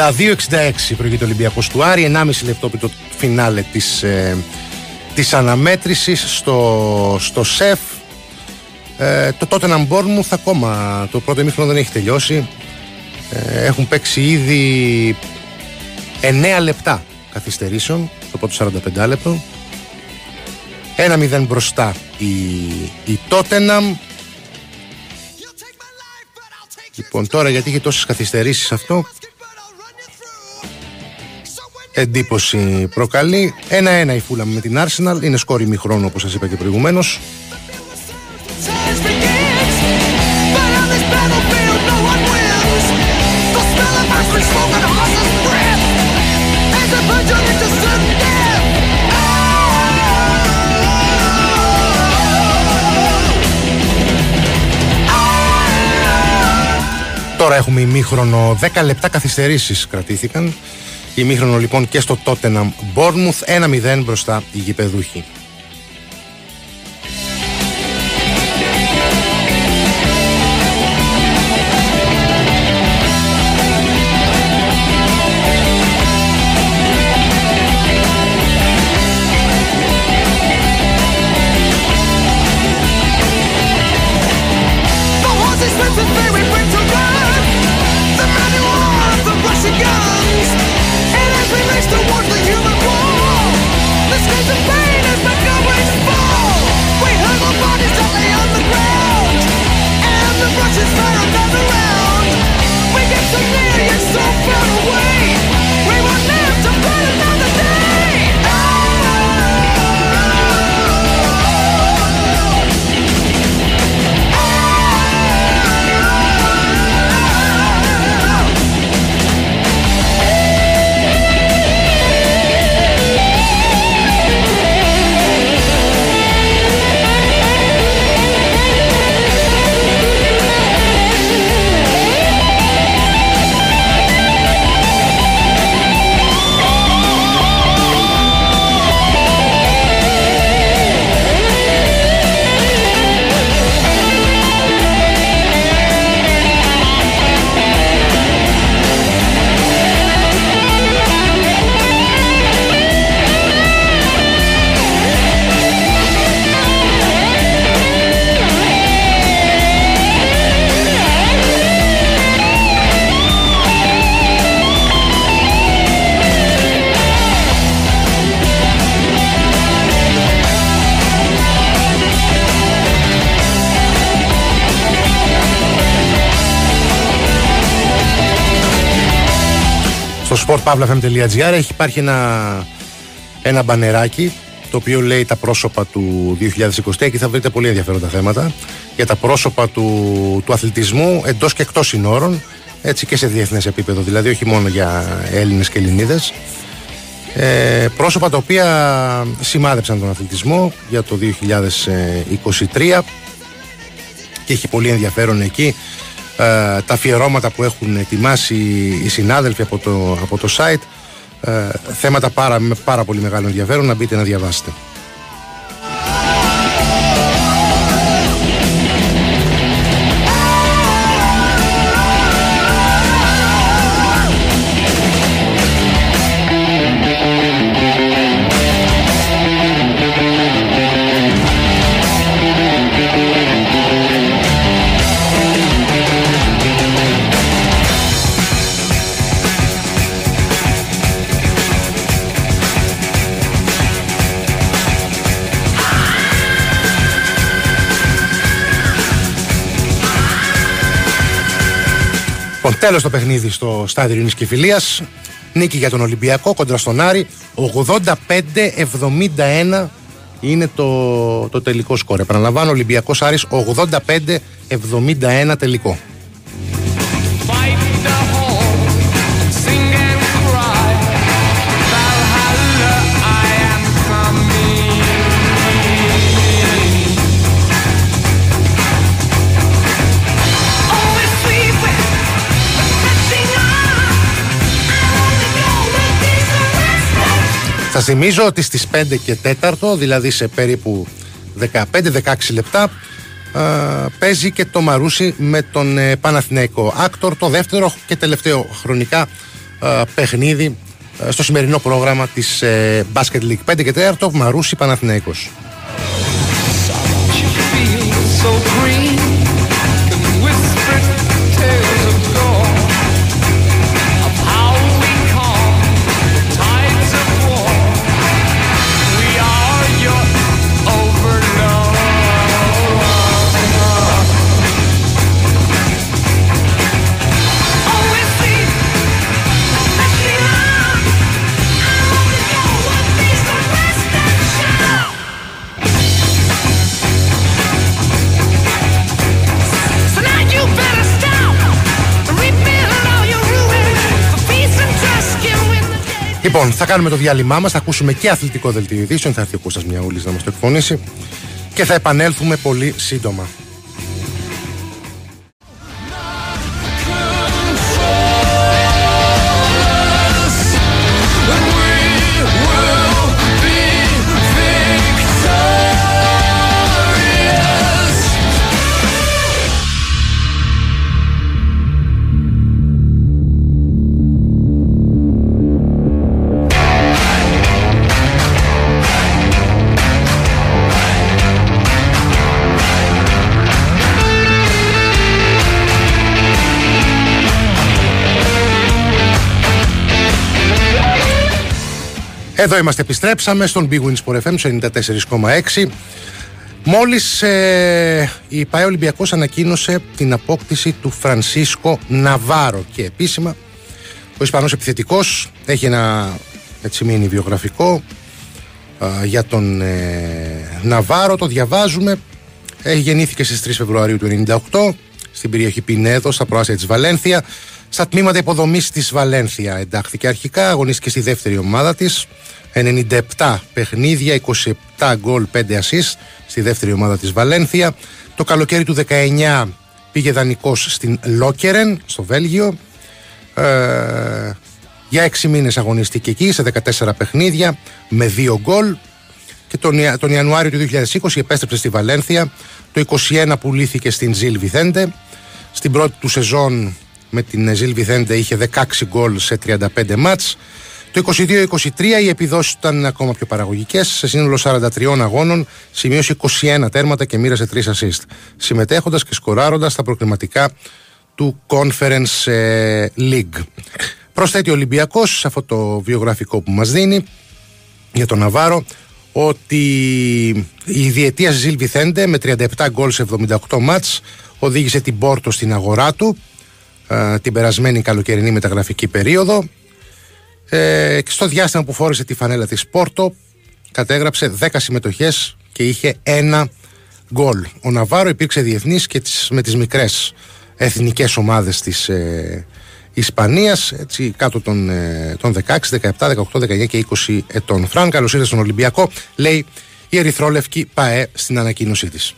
Speaker 4: 82-66 προηγείται ο Ολυμπιακός του Άρη. 1,5 λεπτό πριν το φινάλε της, ε, της αναμέτρησης στο, στο ΣΕΦ. Ε, το τότε να μου θα ακόμα το πρώτο ημίχρονο δεν έχει τελειώσει. Ε, έχουν παίξει ήδη 9 λεπτά καθυστερήσεων το πρώτο 45 λεπτό. 1-0 μπροστά η, η Τότεναμ Λοιπόν τώρα γιατί είχε τόσες καθυστερήσεις αυτό εντύπωση προκαλεί. 1-1 η Φούλαμ με την Arsenal. Είναι σκόρ ημιχρόνο όπως σας είπα και προηγουμένως.
Speaker 2: Times begins, but on this battlefield no one wins. The smell of ice smoke and horse's breath as they plunge on into sudden death.
Speaker 4: Τώρα έχουμε ημίχρονο 10 λεπτά καθυστερήσεις κρατήθηκαν. Ημίχρονο λοιπόν και στο Tottenham Bournemouth 1-0 μπροστά οι γηπεδούχοι.
Speaker 2: sportpavlafm.gr έχει υπάρχει ένα, ένα μπανεράκι το οποίο λέει τα πρόσωπα του 2023 και θα βρείτε πολύ ενδιαφέροντα θέματα για τα πρόσωπα του, του αθλητισμού εντός και εκτός συνόρων έτσι και σε διεθνές επίπεδο δηλαδή όχι μόνο για Έλληνες και Ελληνίδες. Ε, πρόσωπα τα οποία σημάδεψαν τον αθλητισμό για το 2023 και έχει πολύ ενδιαφέρον εκεί ε, τα αφιερώματα που έχουν ετοιμάσει οι συνάδελφοι από το, από το site ε, θέματα πάρα, με πάρα πολύ μεγάλο ενδιαφέρον να μπείτε να διαβάσετε. Λοιπόν, τέλος το παιχνίδι στο στάδιο Ειρήνης και Φιλίας. Νίκη για τον Ολυμπιακό κοντρα στον Άρη. 85-71 είναι το, το τελικό σκορ. Επαναλαμβάνω, Ολυμπιακός Άρης 85-71 τελικό.
Speaker 5: Arrests.
Speaker 2: Σας θυμίζω ότι στις 5 και 4, δηλαδή σε περίπου 15-16 λεπτά, α, παίζει και το Μαρούσι με τον ε, Παναθηναϊκό Άκτορ, το δεύτερο και τελευταίο χρονικά α, παιχνίδι ε, στο σημερινό πρόγραμμα της ε, Basket League 5 και 4, Μαρούσι Παναθηναϊκός.
Speaker 5: You feel so
Speaker 2: Λοιπόν, θα κάνουμε το διάλειμμά μας, θα ακούσουμε και αθλητικό δελτίο ειδήσεων. Θα έρθει ο Κώστας Μιαούλης να μας το εκφωνήσει και θα επανέλθουμε πολύ σύντομα. Εδώ είμαστε, επιστρέψαμε στον Big Wins Sport FM 94,6. Μόλις ε, η ΠαΕ Ολυμπιακός ανακοίνωσε την απόκτηση του Φρανσίσκο Ναβάρο και επίσημα ο Ισπανός επιθετικός έχει ένα έτσι μείνει βιογραφικό α, για τον ε, Ναβάρο, το διαβάζουμε. Έχει γεννήθηκε στις 3 Φεβρουαρίου του 1998 στην περιοχή Πινέδο, στα προάστια της Βαλένθια. Στα τμήματα υποδομής της Βαλένθια εντάχθηκε αρχικά, αγωνίστηκε στη δεύτερη ομάδα της. 97 παιχνίδια, 27 γκολ, 5 assist στη δεύτερη ομάδα της Βαλένθια. Το καλοκαίρι του 19 πήγε δανεικός στην Λόκερεν, στο Βέλγιο. Ε, για 6 μήνες αγωνίστηκε εκεί σε 14 παιχνίδια με 2 γκολ και τον, Ια- τον Ιανουάριο του 2020 επέστρεψε στη Βαλένθια. Το 21 πουλήθηκε στην Ζιλ Βιθέντε. Στην πρώτη του σεζόν με την Ζιλ Βιθέντε είχε 16 γκολ σε 35 μάτς. Το 22-23 οι επιδόσεις του ήταν ακόμα πιο παραγωγικές. Σε σύνολο 43 αγώνων σημείωσε 21 τέρματα και μοίρασε 3 assist. Συμμετέχοντας και σκοράροντας στα προκριματικά του Conference ε, League. Προσθέτει ο Ολυμπιακός σε αυτό το βιογραφικό που μας δίνει για τον Ναβάρο ότι η διετία Ζιλ Βιθέντε με 37 γκολ σε 78 μάτς οδήγησε την Πόρτο στην αγορά του ε, την περασμένη καλοκαιρινή μεταγραφική περίοδο Ε, και στο διάστημα που φόρεσε τη φανέλα της Πόρτο κατέγραψε 10 συμμετοχές και είχε ένα γκολ. Ο Ναβάρο υπήρξε διεθνής και τις, με τις μικρές εθνικές ομάδες της ε, Ισπανίας έτσι, κάτω των, ε, των 16, 17, 18, 19 και 20 ετών. Φραν, καλώς ήρθες στον Ολυμπιακό, λέει η Ερυθρόλευκη ΠαΕ στην ανακοίνωσή της.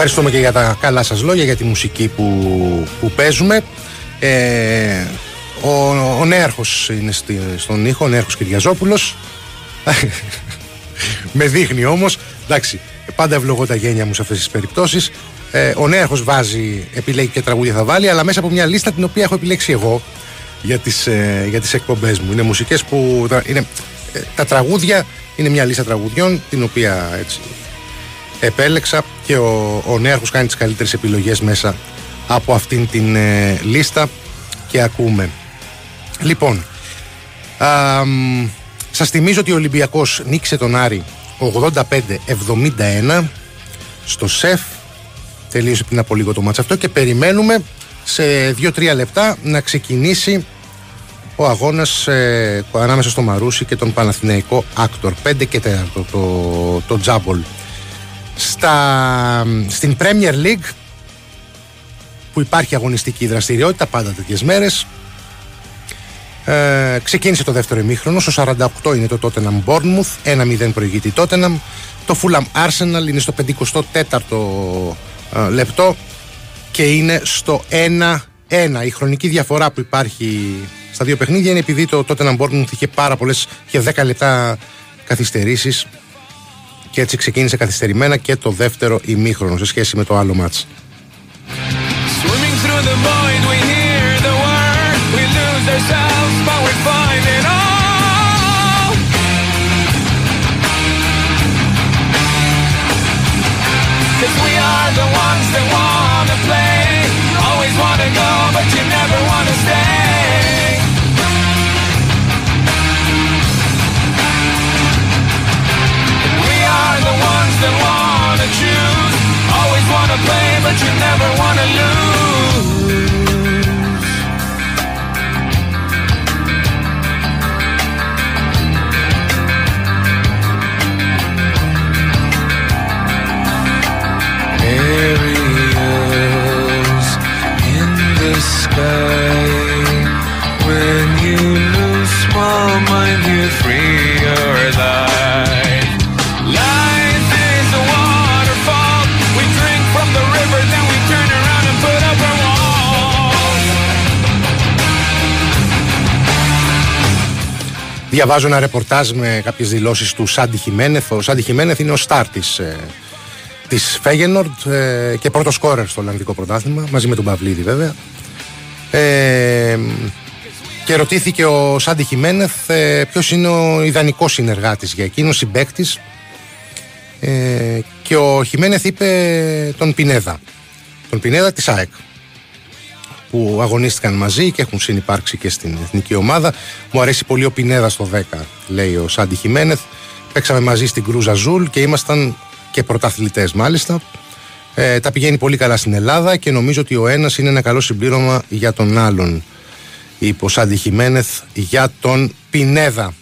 Speaker 2: Ευχαριστούμε και για τα καλά σας λόγια, για τη μουσική που, που παίζουμε. Ε, ο, ο Νέαρχος είναι στη, στον ήχο, ο Νέαρχος Κυριαζόπουλος. (laughs) Με δείχνει όμως, εντάξει, πάντα ευλογώ τα γένια μου σε αυτές τις περιπτώσεις. Ε, ο Νέαρχος βάζει, επιλέγει και τραγούδια θα βάλει, αλλά μέσα από μια λίστα την οποία έχω επιλέξει εγώ για τις, ε, για τις εκπομπές μου. Είναι μουσικές που, τα- είναι, ε, τα τραγούδια είναι μια λίστα τραγουδιών την οποία έτσι, επέλεξα και ο, ο Νέαρχος κάνει τις καλύτερες επιλογές μέσα από αυτήν την ε, λίστα και ακούμε. Λοιπόν, α, μ, σας θυμίζω ότι ο Ολυμπιακός νίκησε τον Άρη 85-71 στο ΣΕΦ. Τελείωσε πριν από λίγο το μάτς αυτό και περιμένουμε σε 2-3 λεπτά να ξεκινήσει ο αγώνας ε, ανάμεσα στο Μαρούσι και τον Παναθηναϊκό Άκτορ. 5 και 4 το, το, το τζάμπολ στα, στην Premier League που υπάρχει αγωνιστική δραστηριότητα πάντα τέτοιες μέρες. Ε, ξεκίνησε το δεύτερο ημίχρονο στο 48 είναι το Tottenham Bournemouth 1-0 προηγείται η Tottenham. Το Fulham Arsenal είναι στο 54ο ε, λεπτό και είναι στο 1-1 η χρονική διαφορά που υπάρχει στα δύο παιχνίδια είναι επειδή το Tottenham Bournemouth είχε πάρα πολλές είχε 10 λεπτά καθυστερήσεις και έτσι ξεκίνησε καθυστερημένα και το δεύτερο ημίχρονο σε σχέση με το άλλο μάτς.
Speaker 3: Swimming through the void, we hear the word. We lose but you never wanna lose. Aerials in the sky when you lose my mind.
Speaker 2: Διαβάζω ένα ρεπορτάζ με κάποιες δηλώσεις του Σάντι Χιμένεθ. Ο Σάντι Χιμένεθ είναι ο στάρ της της Φέγενορντ ε, και πρώτος σκόρερ στο Ολλανδικό Πρωτάθλημα, μαζί με τον Παυλίδη βέβαια. Ε, και ρωτήθηκε ο Σάντι Χιμένεθ ε, ποιος είναι ο ιδανικός συνεργάτης για εκείνο, συμπέκτη. Ε, και ο Χιμένεθ είπε τον Πινέδα. Τον Πινέδα της ΑΕΚ που αγωνίστηκαν μαζί και έχουν συνυπάρξει και στην εθνική ομάδα. Μου αρέσει πολύ ο Πινέδα στο 10, λέει ο Σάντι Χιμένεθ. Παίξαμε μαζί στην Κρουζ Αζούλ και ήμασταν και πρωταθλητές μάλιστα. Ε, τα πηγαίνει πολύ καλά στην Ελλάδα και νομίζω ότι ο ένας είναι ένα καλό συμπλήρωμα για τον άλλον. Είπε ο Σάντι Χιμένεθ για τον Πινέδα.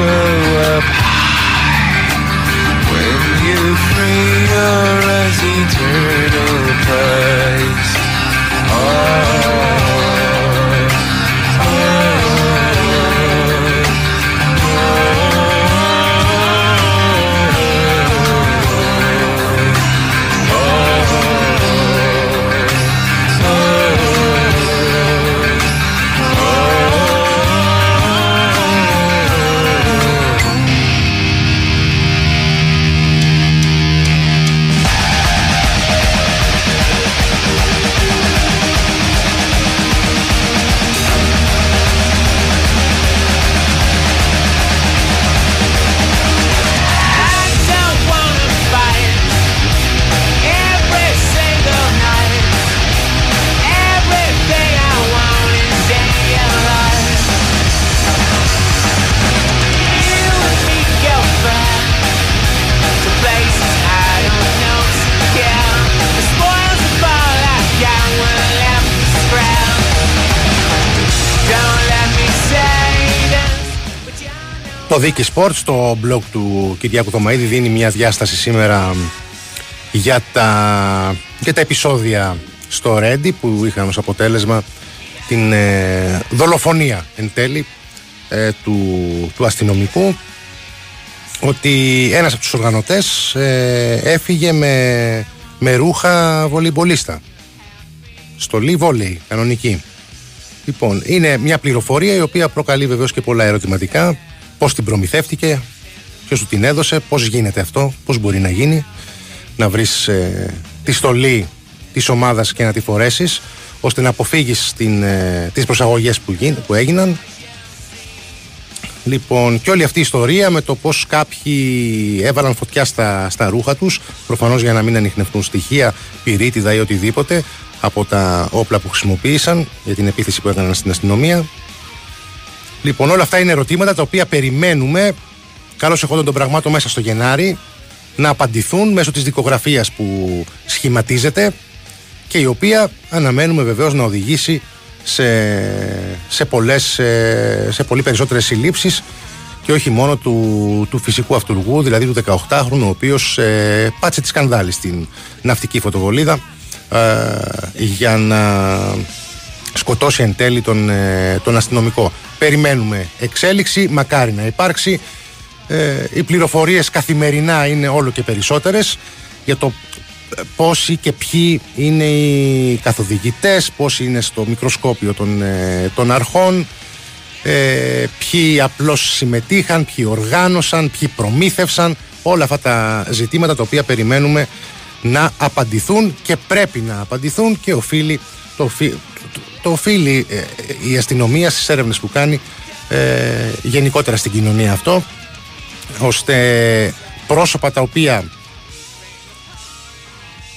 Speaker 5: answer know.
Speaker 2: Το Δίκη Sport στο blog του Κυριάκου Θωμαίδη δίνει μια διάσταση σήμερα για τα, για τα επεισόδια στο Ρέντι που είχαν ως αποτέλεσμα την ε, δολοφονία εν τέλει ε, του, του αστυνομικού ότι ένας από τους οργανωτές ε, έφυγε με, με ρούχα βολυμπολίστα στολή βόλεϊ κανονική Λοιπόν, είναι μια πληροφορία η οποία προκαλεί βεβαίως και πολλά ερωτηματικά. Πώς την προμηθεύτηκε, ποιος του την έδωσε, πώς γίνεται αυτό, πώς μπορεί να γίνει, να βρεις τη στολή της ομάδας και να τη φορέσεις, ώστε να αποφύγεις ε, τις προσαγωγές που, γίν- που έγιναν. Λοιπόν, και όλη αυτή η ιστορία με το πώς κάποιοι έβαλαν φωτιά στα, στα ρούχα τους, προφανώς για να μην ανοιχνευτούν στοιχεία, πυρίτιδα ή οτιδήποτε από τα όπλα που χρησιμοποίησαν για την επίθεση που έκαναν στην αστυνομία. Λοιπόν, όλα αυτά είναι ερωτήματα τα οποία περιμένουμε, καλώς εχόντων των πραγμάτων μέσα στο Γενάρη, να απαντηθούν μέσω της δικογραφίας που σχηματίζεται και η οποία αναμένουμε βεβαίως να οδηγήσει σε, σε, πολλές, σε, σε πολύ περισσότερες συλλήψεις και όχι μόνο του, του φυσικού αυτούργου, δηλαδή του 18χρονου, ο οποίος ε, πάτησε τη σκανδάλη στην ναυτική φωτοβολίδα ε, για να σκοτώσει εν τέλει τον, ε, τον αστυνομικό. Περιμένουμε εξέλιξη, μακάρι να υπάρξει. Ε, οι πληροφορίες καθημερινά είναι όλο και περισσότερες για το ε, πόσοι και ποιοι είναι οι καθοδηγητές, πόσοι είναι στο μικροσκόπιο των, ε, των αρχών, ε, ποιοι απλώς συμμετείχαν, ποιοι οργάνωσαν, ποιοι προμήθευσαν, όλα αυτά τα ζητήματα τα οποία περιμένουμε να απαντηθούν και πρέπει να απαντηθούν και οφείλει, το, οφεί- το, το οφείλει ε, η αστυνομία στις έρευνες που κάνει ε, γενικότερα στην κοινωνία αυτό ώστε πρόσωπα τα οποία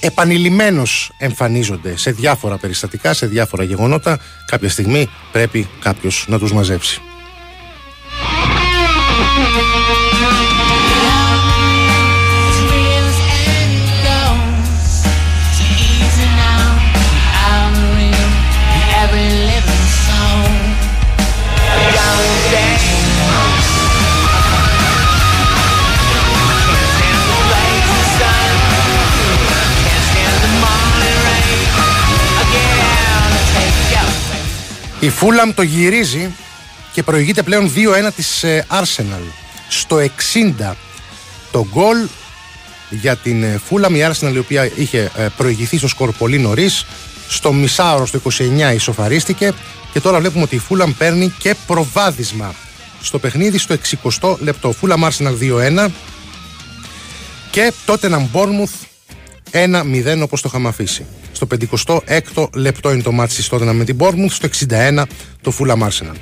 Speaker 2: επανειλημμένως εμφανίζονται σε διάφορα περιστατικά, σε διάφορα γεγονότα κάποια στιγμή πρέπει κάποιος να τους μαζέψει. Η Φούλαμ το γυρίζει και προηγείται πλέον 2-1 της ε, Arsenal. Στο 60 το γκολ για την ε, Φούλαμ, η Arsenal η οποία είχε ε, προηγηθεί στο σκορ πολύ νωρίς. Στο μισάωρο στο 29 ισοφαρίστηκε και τώρα βλέπουμε ότι η Φούλαμ παίρνει και προβάδισμα στο παιχνίδι στο 60 λεπτό. Φούλαμ Arsenal 2-1 και τότε να Μπόρμουθ 1-0 όπως το είχαμε αφήσει. Στο 56ο λεπτό είναι το μάτι της τότε με την Μπόρμουθ, στο 61 το Fulham Arsenal.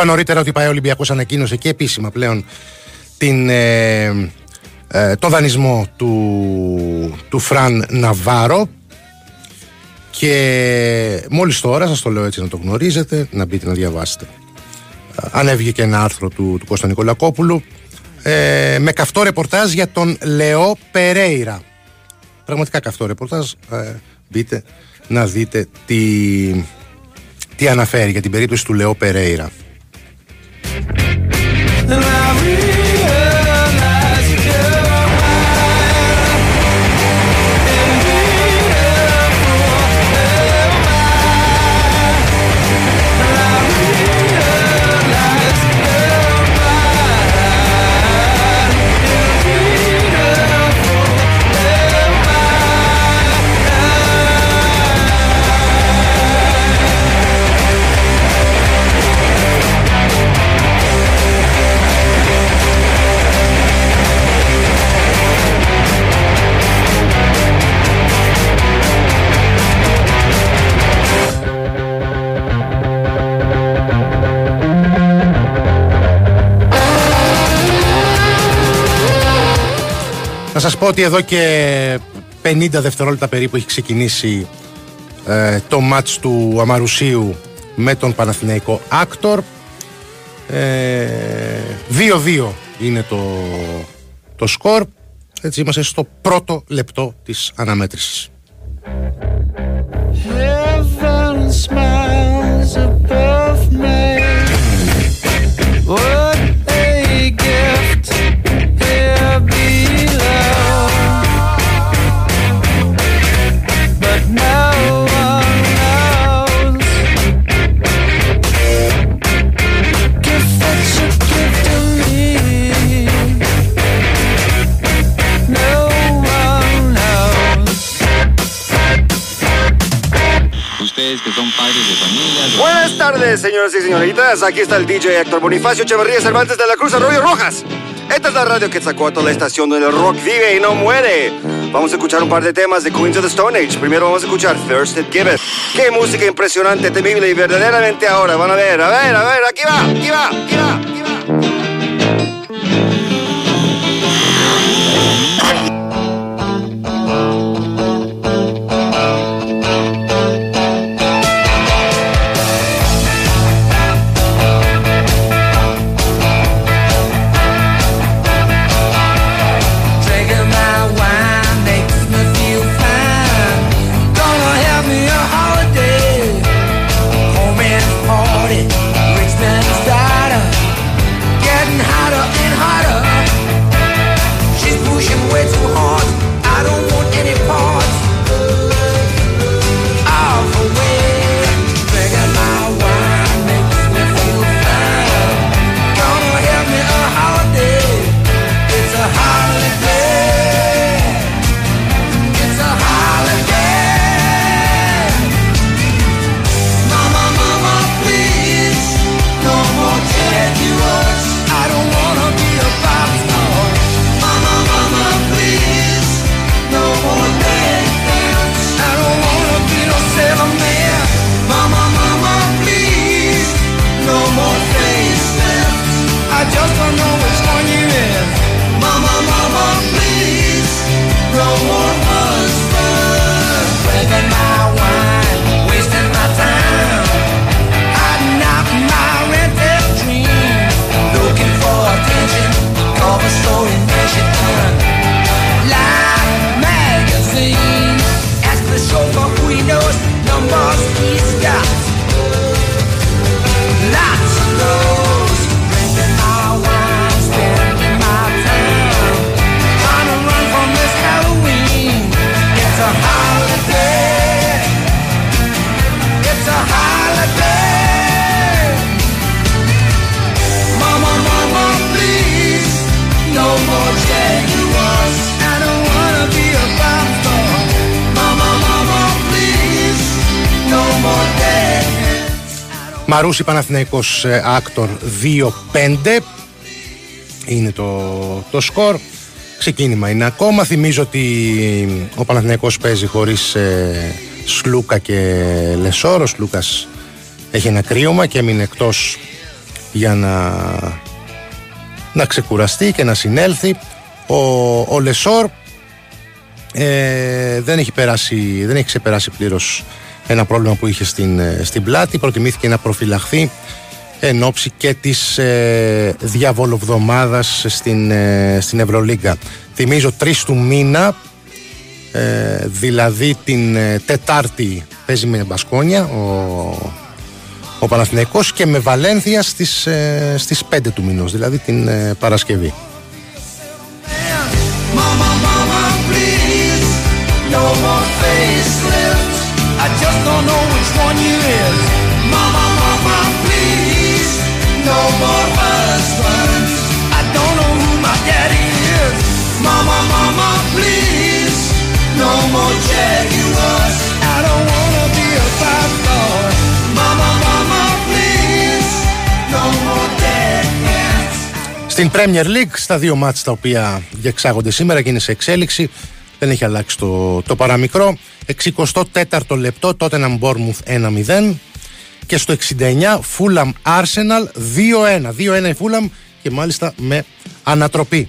Speaker 2: Είπα νωρίτερα ότι η ΠαΕ Ολυμπιακός ανακοίνωσε και επίσημα πλέον την, ε, ε, το δανεισμό του, του Φραν Ναβάρο και μόλις τώρα, σας το λέω έτσι να το γνωρίζετε, να μπείτε να διαβάσετε. Ε, Ανέβηκε και ένα άρθρο του, του Κώστα Νικολακόπουλου ε, με καυτό ρεπορτάζ για τον Λεό Περέιρα. Πραγματικά καυτό ρεπορτάζ. Ε, μπείτε να δείτε τι, τι αναφέρει για την περίπτωση του Λεό Περέιρα.
Speaker 4: And I realize
Speaker 2: Να σας πω ότι εδώ και 50 δευτερόλεπτα περίπου έχει ξεκινήσει ε, το μάτς του Αμαρουσίου με τον Παναθηναϊκό Άκτορ. Ε, 2-2 είναι το, το σκορ. Έτσι είμαστε στο πρώτο λεπτό της αναμέτρησης.
Speaker 4: Heaven smiles
Speaker 6: Buenas tardes, señoras y señoritas. Aquí está el DJ Héctor Bonifacio Echeverría Cervantes de la Cruz Arroyo Rojas. Esta es la radio que sacó a toda la estación donde el rock vive y no muere. Vamos a escuchar un par de temas de Queens of the Stone Age. Primero vamos a escuchar Thirsted Gibbet. Qué música impresionante, temible y verdaderamente ahora. Van a ver, a ver, a ver, aquí va, aquí va, aquí va, aquí va.
Speaker 2: Μαρούσι Παναθηναϊκός ε, Άκτορ 2-5 είναι το, το σκορ. Ξεκίνημα είναι ακόμα. Θυμίζω ότι ο Παναθηναϊκός παίζει χωρίς ε, Σλούκα και Λεσόρ. Ο Σλούκας έχει ένα κρύωμα και έμεινε εκτός για να, να ξεκουραστεί και να συνέλθει. Ο, ο Λεσόρ ε, δεν, έχει περάσει, δεν έχει ξεπεράσει πλήρως ένα πρόβλημα που είχε στην, ε, στην πλάτη. Προτιμήθηκε να προφυλαχθεί εν ώψη και της ε, διαβολοβδομάδας στην, ε, στην Ευρωλίγκα. Θυμίζω τρεις του μήνα, ε, δηλαδή την ε, Τετάρτη παίζει με Μπασκόνια ο, ο Παναθηναϊκός και με Βαλένθια στις, ε, στις 5 του μήνος, δηλαδή την ε, Παρασκευή.
Speaker 4: Mama, mama, please, no more facelifts. I just don't know which one you is. Mama, mama, please, no more husbands. I don't know who my daddy is. Mama, mama, please, no more jaguars. I don't wanna be a five star. Mama, mama, please, no more dead cats.
Speaker 2: Στην Premier League, στα δύο μάτς τα οποία διεξάγονται σήμερα και είναι σε εξέλιξη, δεν έχει αλλάξει το, το παραμικρό. 64ο λεπτό, τότε να Bournemouth 1-0 και στο 69 Fulham Arsenal 2-1. 2-1 η Fulham και μάλιστα με ανατροπή.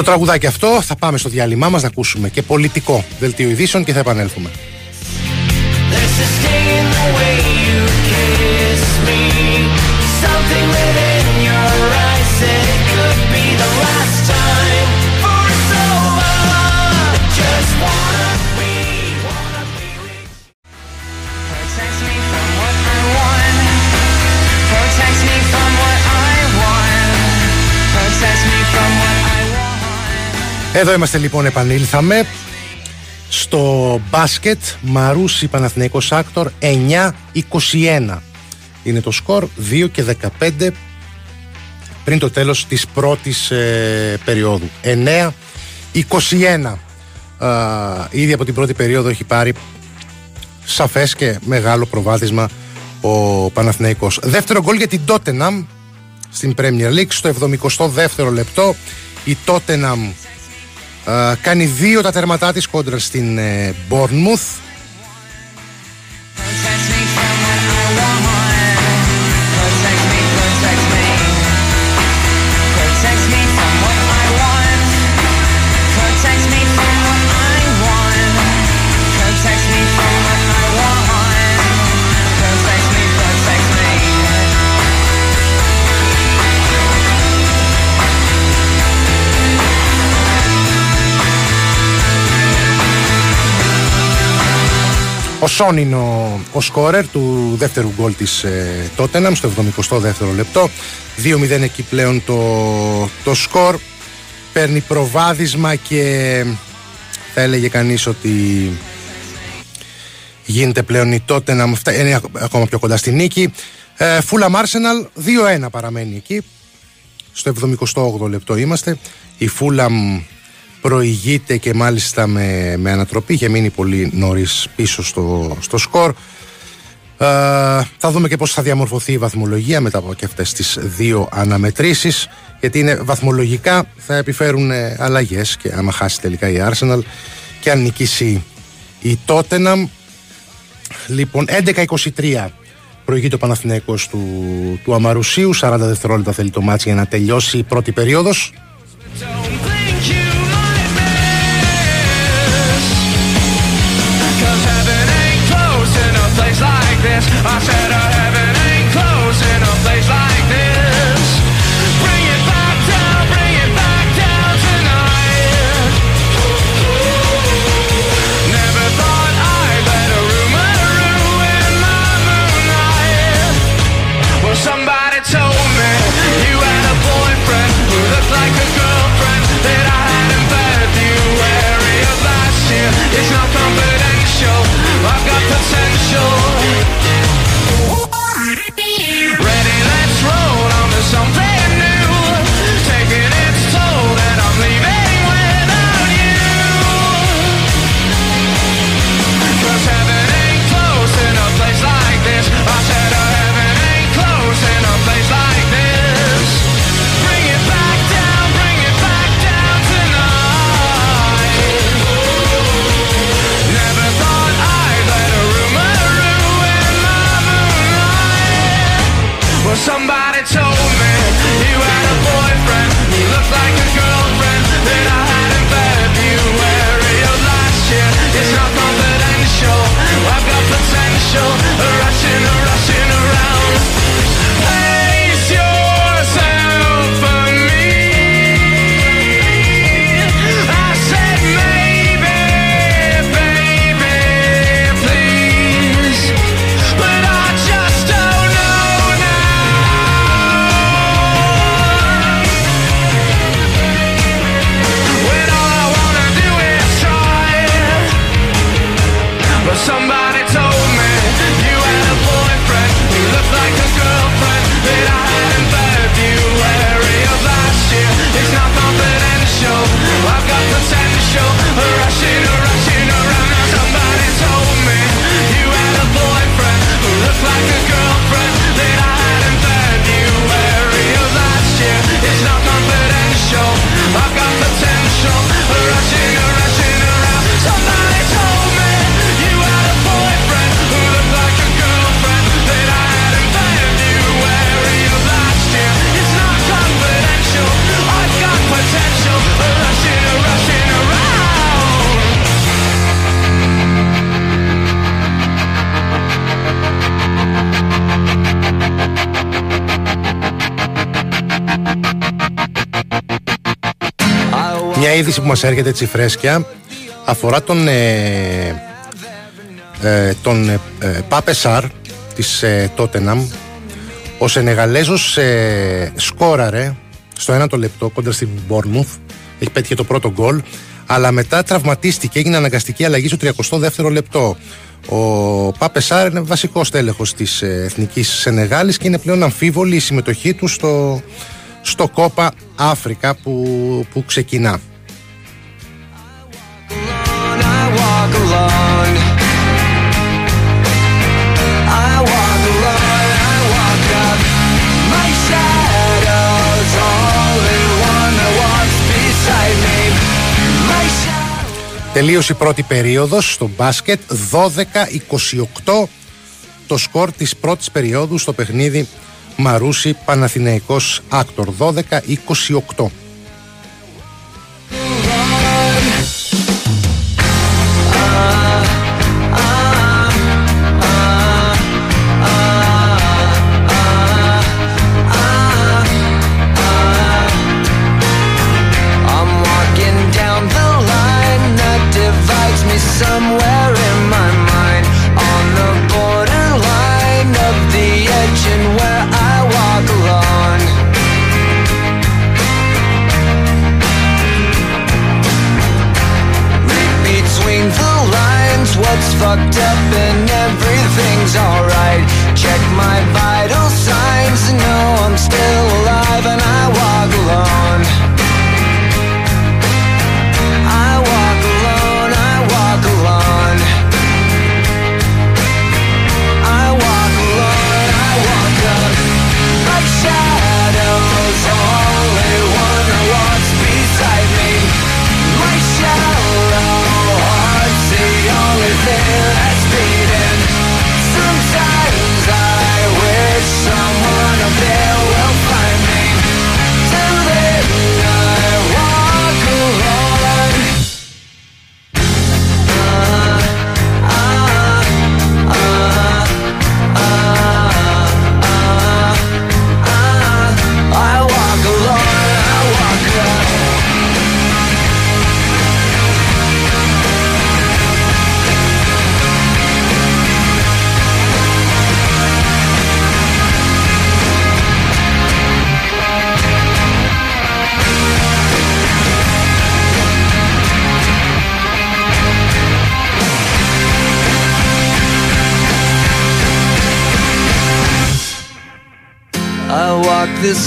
Speaker 2: Το τραγουδάκι αυτό θα πάμε στο διάλειμμά μας να ακούσουμε και πολιτικό δελτίο ειδήσεων και θα επανέλθουμε.
Speaker 4: There's this thing in the way you kiss me. Something within your eyes said it could be the last time.
Speaker 2: Εδώ είμαστε λοιπόν, επανήλθαμε στο μπάσκετ Μαρούσι Παναθηναϊκός Άκτορ 9-21 είναι το σκορ 2 και 15 πριν το τέλος της πρώτης ε, περίοδου. 9-21 Α, ήδη από την πρώτη περίοδο έχει πάρει σαφές και μεγάλο προβάδισμα ο Παναθηναϊκός. Δεύτερο γκολ για την Tottenham στην Premier League. Στο 72ο λεπτό η Tottenham Α, κάνει δύο τα τερματά της κόντρα στην ε, Bournemouth Ο Σόν είναι ο, ο σκόρερ του δεύτερου γκολ της ε, Tottenham στο 72ο λεπτό. 2-0 εκεί πλέον το, το σκορ. Παίρνει προβάδισμα και θα έλεγε κανείς ότι γίνεται πλέον η Tottenham. Φτα- είναι ακ- ακόμα πιο κοντά στη νίκη. Ε, Fulham Arsenal 2-1 παραμένει εκεί. Στο 78ο λεπτό είμαστε. Η Fulham προηγείται και μάλιστα με, με ανατροπή. Είχε μείνει πολύ νωρίς πίσω στο, στο σκορ. Ε, θα δούμε και πώς θα διαμορφωθεί η βαθμολογία μετά από και αυτές τις δύο αναμετρήσεις γιατί είναι βαθμολογικά θα επιφέρουν ε, αλλαγές και άμα χάσει τελικά η Arsenal και αν νικήσει η Tottenham. Λοιπόν 11-23 προηγείται ο Παναθηναϊκός του, του Αμαρουσίου. 40 δευτερόλεπτα θέλει το μάτς για να τελειώσει η πρώτη περίοδος
Speaker 4: I said
Speaker 2: Μας έρχεται έτσι φρέσκια αφορά τον, ε, ε, τον ε, Πάπε της ε, Τότεναμ ο Σενεγαλέζος ε, σκόραρε στο ένα το λεπτό κοντά στην Μπόρνουφ, έχει πέτυχε το πρώτο γκολ αλλά μετά τραυματίστηκε, έγινε αναγκαστική αλλαγή στο 32ο λεπτό. Ο Πάπε Σάρ είναι βασικός τέλεχο της ε, εθνικής Σενεγάλης και είναι πλέον αμφίβολη η συμμετοχή του στο, Κόπα Αφρικα που ξεκινά. Τελείωσε η πρώτη περίοδος στο μπάσκετ 12-28 το σκορ της πρώτης περίοδου στο παιχνίδι Μαρούσι Παναθηναϊκός Άκτορ 12-28.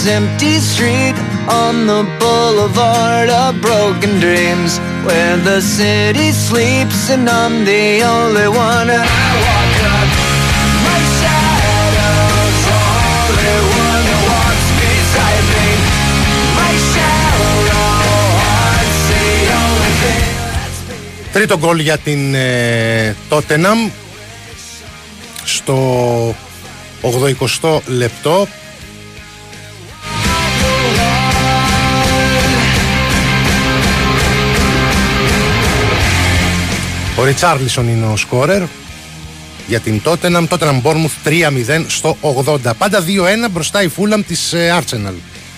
Speaker 4: this empty street on the boulevard of broken dreams where the city sleeps and I'm the only one and I walk up my shadow's only one who walks beside me my shallow the only thing
Speaker 2: Τρίτο γκολ για την ε, Tottenham στο 80 λεπτό Ο Ριτσάρλισον είναι ο σκόρερ για την Tottenham. Tottenham Bournemouth 3-0 στο 80. Πάντα 2-1 μπροστά η Fulham της ε, Arsenal.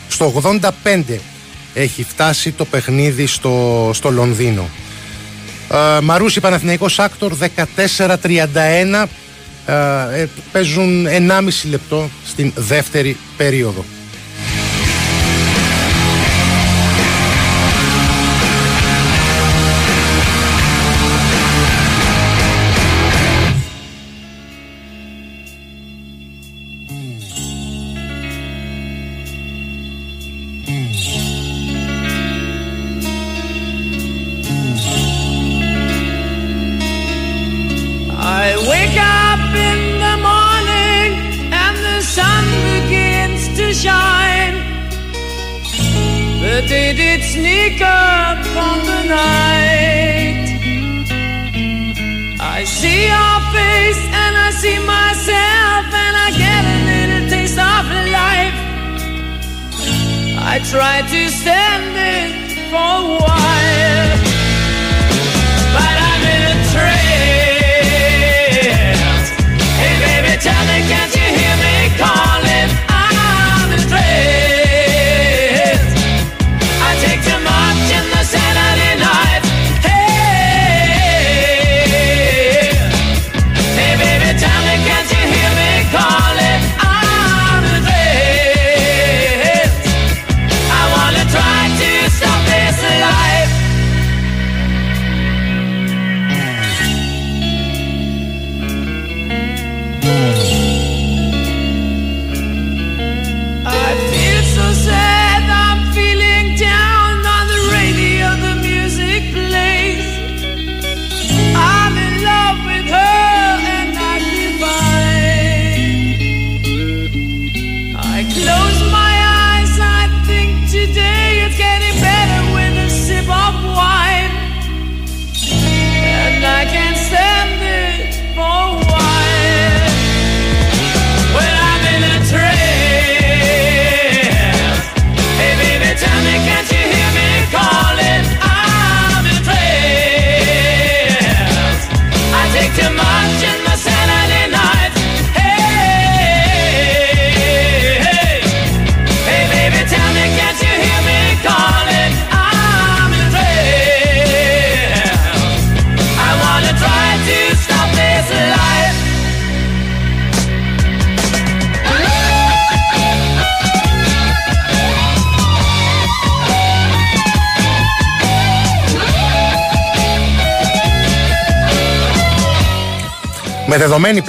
Speaker 2: Στο 85 έχει φτάσει το παιχνίδι στο, στο Λονδίνο. Ε, Μαρούσι Παναθηναϊκός Άκτορ 14-31 ε, ε, παίζουν 1,5 λεπτό στην δεύτερη περίοδο.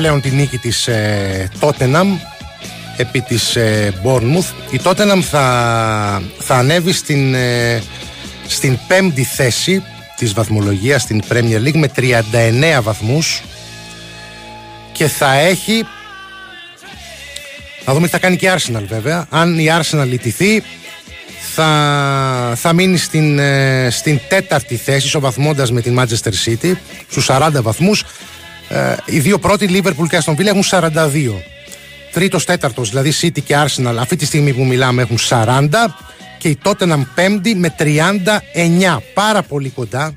Speaker 2: Πλέον τη νίκη της ε, Tottenham επί της ε, Bournemouth. Η Tottenham θα, θα ανέβει στην, ε, στην πέμπτη θέση της βαθμολογίας στην Premier League με 39 βαθμούς και θα έχει να δούμε τι θα κάνει και η Arsenal βέβαια. Αν η Arsenal ιτηθεί θα, θα μείνει στην, ε, στην τέταρτη θέση ισοβαθμώντας με την Manchester City στους 40 βαθμούς ε, οι δύο πρώτοι, Liverpool και Aston Villa, έχουν 42. Τρίτος, τέταρτος, δηλαδή City και Arsenal, αυτή τη στιγμή που μιλάμε έχουν 40 και η Tottenham πέμπτη με 39. Πάρα πολύ κοντά.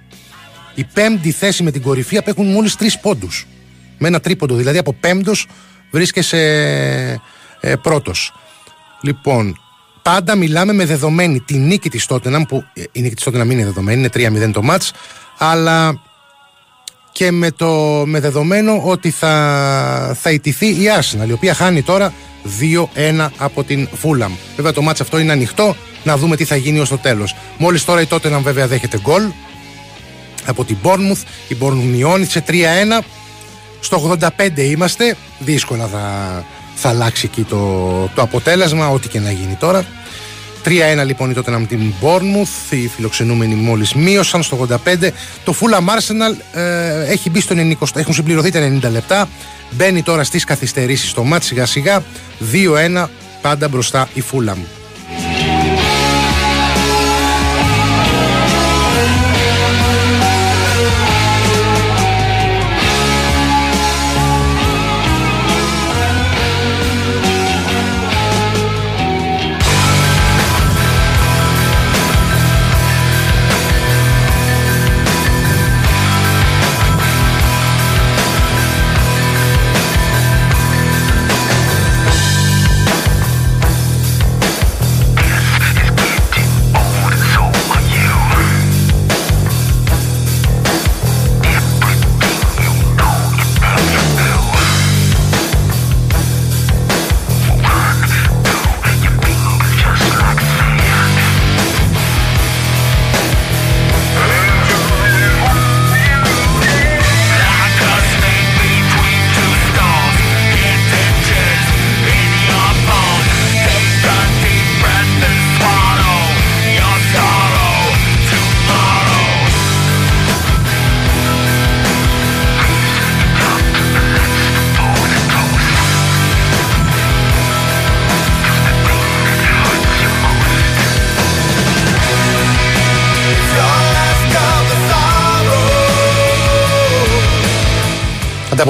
Speaker 2: Η πέμπτη θέση με την κορυφή απέχουν μόλις τρεις πόντους. Με ένα τρίποντο, δηλαδή από πέμπτος βρίσκεσαι ε, πρώτος. Λοιπόν, πάντα μιλάμε με δεδομένη τη νίκη της Tottenham, που ε, η νίκη της Tottenham είναι δεδομένη, είναι 3-0 το μάτς, αλλά και με, το, με δεδομένο ότι θα, θα ιτηθεί η Arsenal, η οποία χάνει τώρα 2-1 από την Fulham. Βέβαια το μάτς αυτό είναι ανοιχτό, να δούμε τι θα γίνει ως το τέλος. Μόλις τώρα η Tottenham βέβαια δέχεται γκολ από την Bournemouth, η Bournemouth μειώνει σε 3-1. Στο 85 είμαστε, δύσκολα θα, θα αλλάξει εκεί το, το αποτέλεσμα, ό,τι και να γίνει τώρα. 3-1 λοιπόν η τότε με την Bournemouth, οι φιλοξενούμενοι μόλις μείωσαν στο 85. Το Fulham Arsenal ε, έχει μπει στο 90, έχουν συμπληρωθεί τα 90 λεπτά. Μπαίνει τώρα στις καθυστερήσεις στο μάτς σιγά σιγά. 2-1 πάντα μπροστά η Fulham.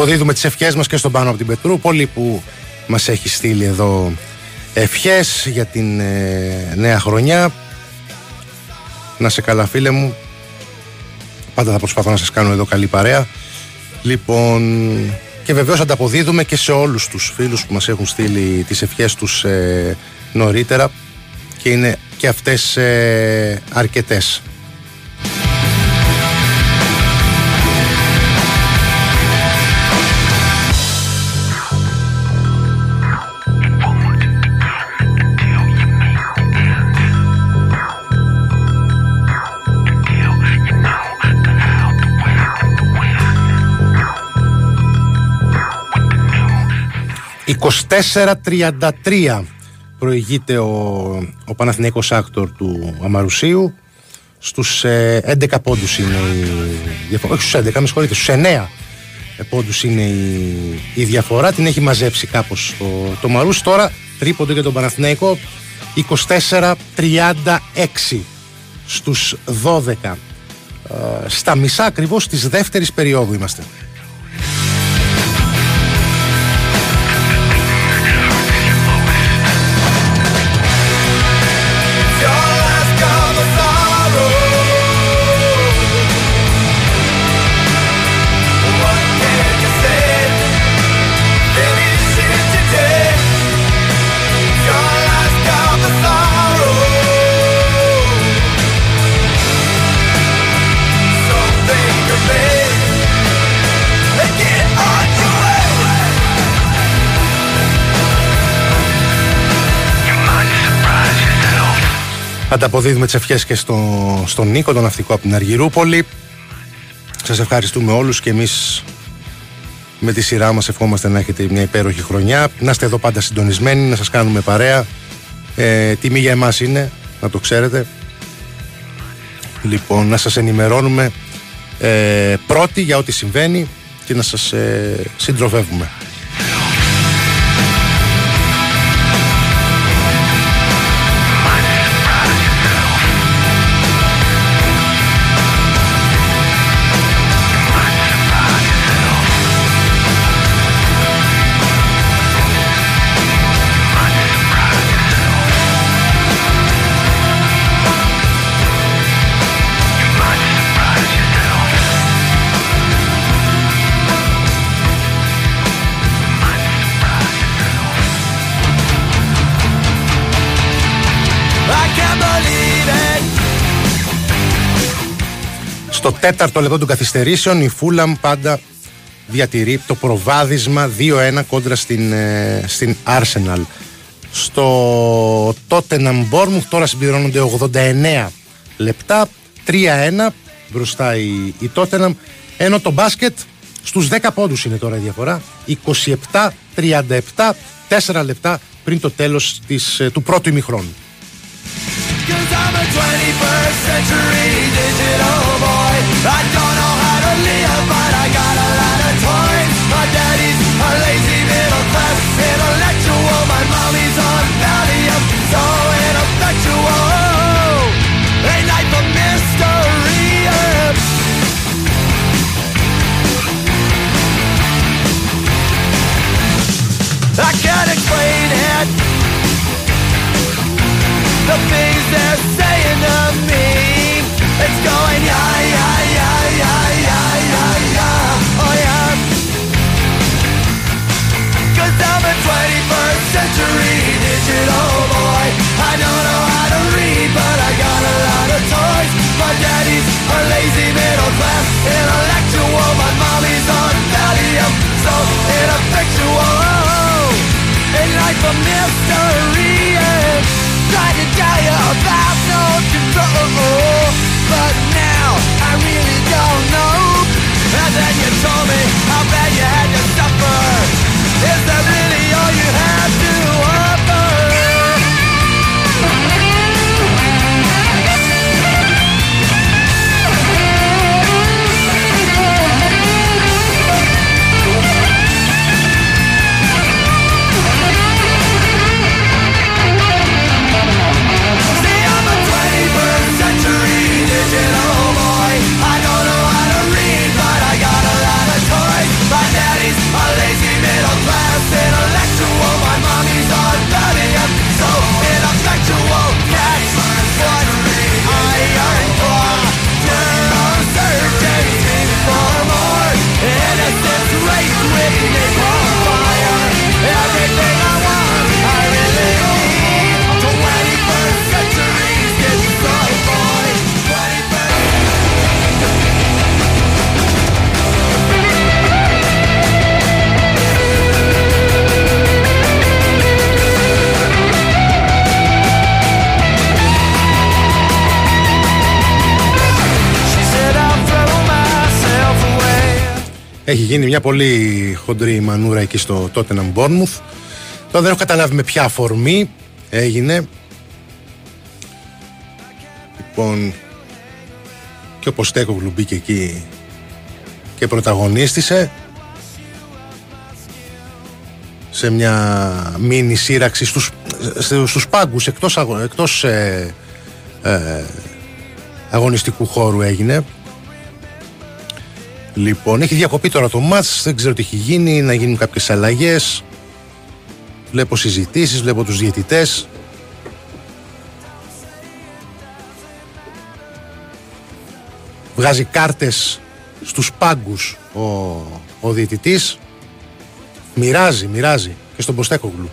Speaker 2: Ανταποδίδουμε τις ευχές μας και στον πάνω από την Πετρούπολη που μας έχει στείλει εδώ ευχές για την ε, νέα χρονιά. Να σε καλά φίλε μου. Πάντα θα προσπαθώ να σας κάνω εδώ καλή παρέα. Λοιπόν, και βεβαίως ανταποδίδουμε και σε όλους τους φίλους που μας έχουν στείλει τις ευχές τους ε, νωρίτερα και είναι και αυτές ε, αρκετές. «24-33» προηγείται ο, ο Παναθηναίκος Άκτορ του Αμαρουσίου. Στους ε, 11 πόντους είναι η διαφορά όχι στους 11 με συγχωρείτε στους 9 πόντους είναι η, η διαφορά. Την έχει μαζέψει κάπως το, το Μαρούσι τώρα τρίποντο για τον Παναθηναίκο 24-36 στους 12 ε, στα μισά ακριβώς της δεύτερης περίοδου είμαστε Ανταποδίδουμε τις ευχές και στο, στον Νίκο, τον ναυτικό από την Αργυρούπολη. Σας ευχαριστούμε όλους και εμείς με τη σειρά μας ευχόμαστε να έχετε μια υπέροχη χρονιά. Να είστε εδώ πάντα συντονισμένοι, να σας κάνουμε παρέα. Ε, τιμή για εμάς είναι, να το ξέρετε. Λοιπόν, να σας ενημερώνουμε ε, πρώτοι για ό,τι συμβαίνει και να σας ε, συντροφεύουμε. Στο τέταρτο λεπτό των καθυστερήσεων η Φούλαμ πάντα διατηρεί το προβάδισμα 2-1 κόντρα στην, ε, στην Arsenal. Στο Tottenham Bournemouth τώρα συμπληρώνονται 89 λεπτά, 3-1 μπροστά η, η Tottenham, ενώ το μπάσκετ στους 10 πόντους είναι τώρα η διαφορά, 27-37, 4 λεπτά πριν το τέλος της, ε, του πρώτου ημιχρόνου.
Speaker 4: Toys. My daddy's a lazy middle class intellectual. My mommy's on Valium, so ineffectual. A life of mystery. Yeah tried to tell you about no control But now
Speaker 2: Έχει γίνει μια πολύ χοντρή μανούρα εκεί στο Tottenham Bournemouth. Τώρα δεν έχω καταλάβει με ποια αφορμή έγινε. Λοιπόν, και ο Ποστέκογλου μπήκε εκεί και πρωταγωνίστησε σε μια μίνι σύραξη στους, στους, στους πάγκους εκτός, αγω- εκτός ε, ε, αγωνιστικού χώρου έγινε λοιπόν έχει διακοπεί τώρα το μάτς δεν ξέρω τι έχει γίνει να γίνουν κάποιες αλλαγές. Βλέπω συζητήσεις βλέπω τους διαιτητές. Βγάζει κάρτες στους πάγκους ο, ο διαιτητής. Μοιράζει, μοιράζει και στον Ποστέκογλου.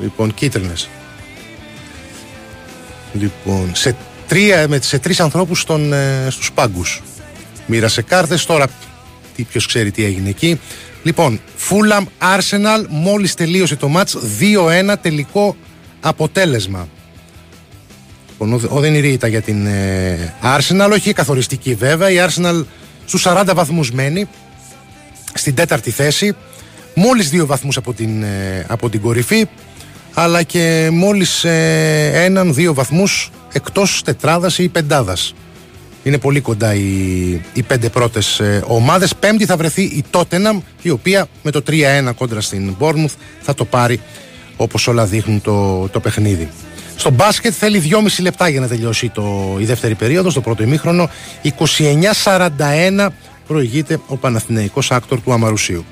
Speaker 2: Λοιπόν κίτρινες. Λοιπόν σε, τρία, με, σε τρεις ανθρώπους στον, ε, στους πάγκους μοίρασε κάρτες τώρα τι, ποιος ξέρει τι έγινε εκεί λοιπόν Fulham Arsenal μόλις τελείωσε το μάτς 2-1 τελικό αποτέλεσμα Λοιπόν, ο, ο Δενηρή ήταν για την ε, Arsenal, όχι καθοριστική βέβαια. Η Arsenal στους 40 βαθμούς μένει, στην τέταρτη θέση. Μόλις δύο βαθμούς από την, ε, από την κορυφή, αλλά και μόλις ε, έναν, δύο βαθμούς εκτός τετράδας ή πεντάδας. Είναι πολύ κοντά οι, οι πέντε πρώτες ε, ομάδες. Πέμπτη θα βρεθεί η Tottenham, η οποία με το 3-1 κόντρα στην Bournemouth θα το πάρει όπως όλα δείχνουν το, το παιχνίδι. Στο μπάσκετ θέλει 2,5 λεπτά για να τελειώσει το, η δεύτερη περίοδος, στο πρώτο ημίχρονο. 29-41 προηγείται ο Παναθηναϊκός άκτορ του Αμαρουσίου.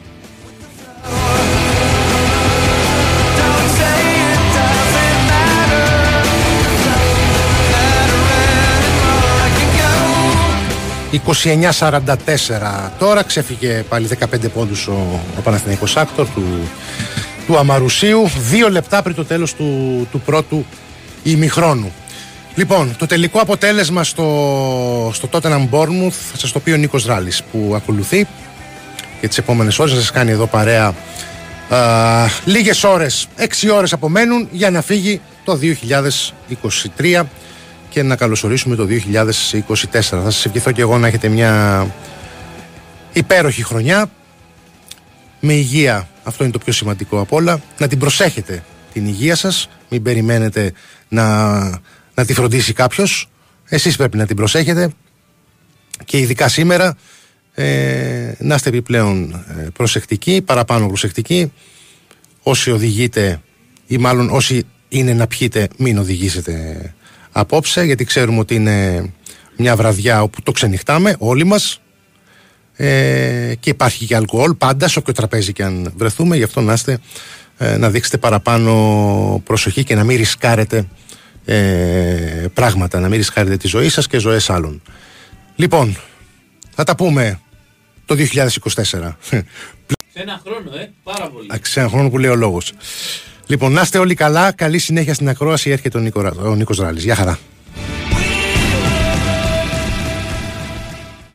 Speaker 2: «29-44 τώρα ξέφυγε πάλι 15 πόντους ο, ο Παναθηναϊκός άκτορ του, του Αμαρουσίου. Δύο λεπτά πριν το τέλος του, του πρώτου ημιχρόνου. Λοιπόν, το τελικό αποτέλεσμα στο, στο Tottenham Bournemouth θα σας το πει ο Νίκος Ράλης που ακολουθεί και τις επόμενες ώρες θα σας κάνει εδώ παρέα α, λίγες ώρες, έξι ώρες απομένουν για να φύγει το 2023 και να καλωσορίσουμε το 2024. Θα σας ευχηθώ και εγώ να έχετε μια υπέροχη χρονιά. Με υγεία, αυτό είναι το πιο σημαντικό απ' όλα, να την προσέχετε την υγεία σας, μην περιμένετε να, να τη φροντίσει κάποιος, εσείς πρέπει να την προσέχετε. Και ειδικά σήμερα ε, να είστε επιπλέον ε, προσεκτικοί, παραπάνω προσεκτικοί, όσοι οδηγείτε ή μάλλον όσοι είναι να πιείτε μην οδηγήσετε απόψε γιατί ξέρουμε ότι είναι μια βραδιά όπου το ξενυχτάμε όλοι μας. Ε, και υπάρχει και αλκοόλ πάντα σε όποιο τραπέζι και αν βρεθούμε γι' αυτό να, είστε, ε, να δείξετε παραπάνω προσοχή και να μην ρισκάρετε ε, πράγματα να μην ρισκάρετε τη ζωή σας και ζωές άλλων. Λοιπόν θα τα πούμε το 2024
Speaker 7: Σε ένα χρόνο, ε, πάρα πολύ.
Speaker 2: Α, σε ένα χρόνο που λέει ο λόγος λοιπόν να είστε όλοι καλά. Καλή συνέχεια στην ακρόαση. Έρχεται ο, Νίκο, ο Νίκος Ράλης. Γεια χαρά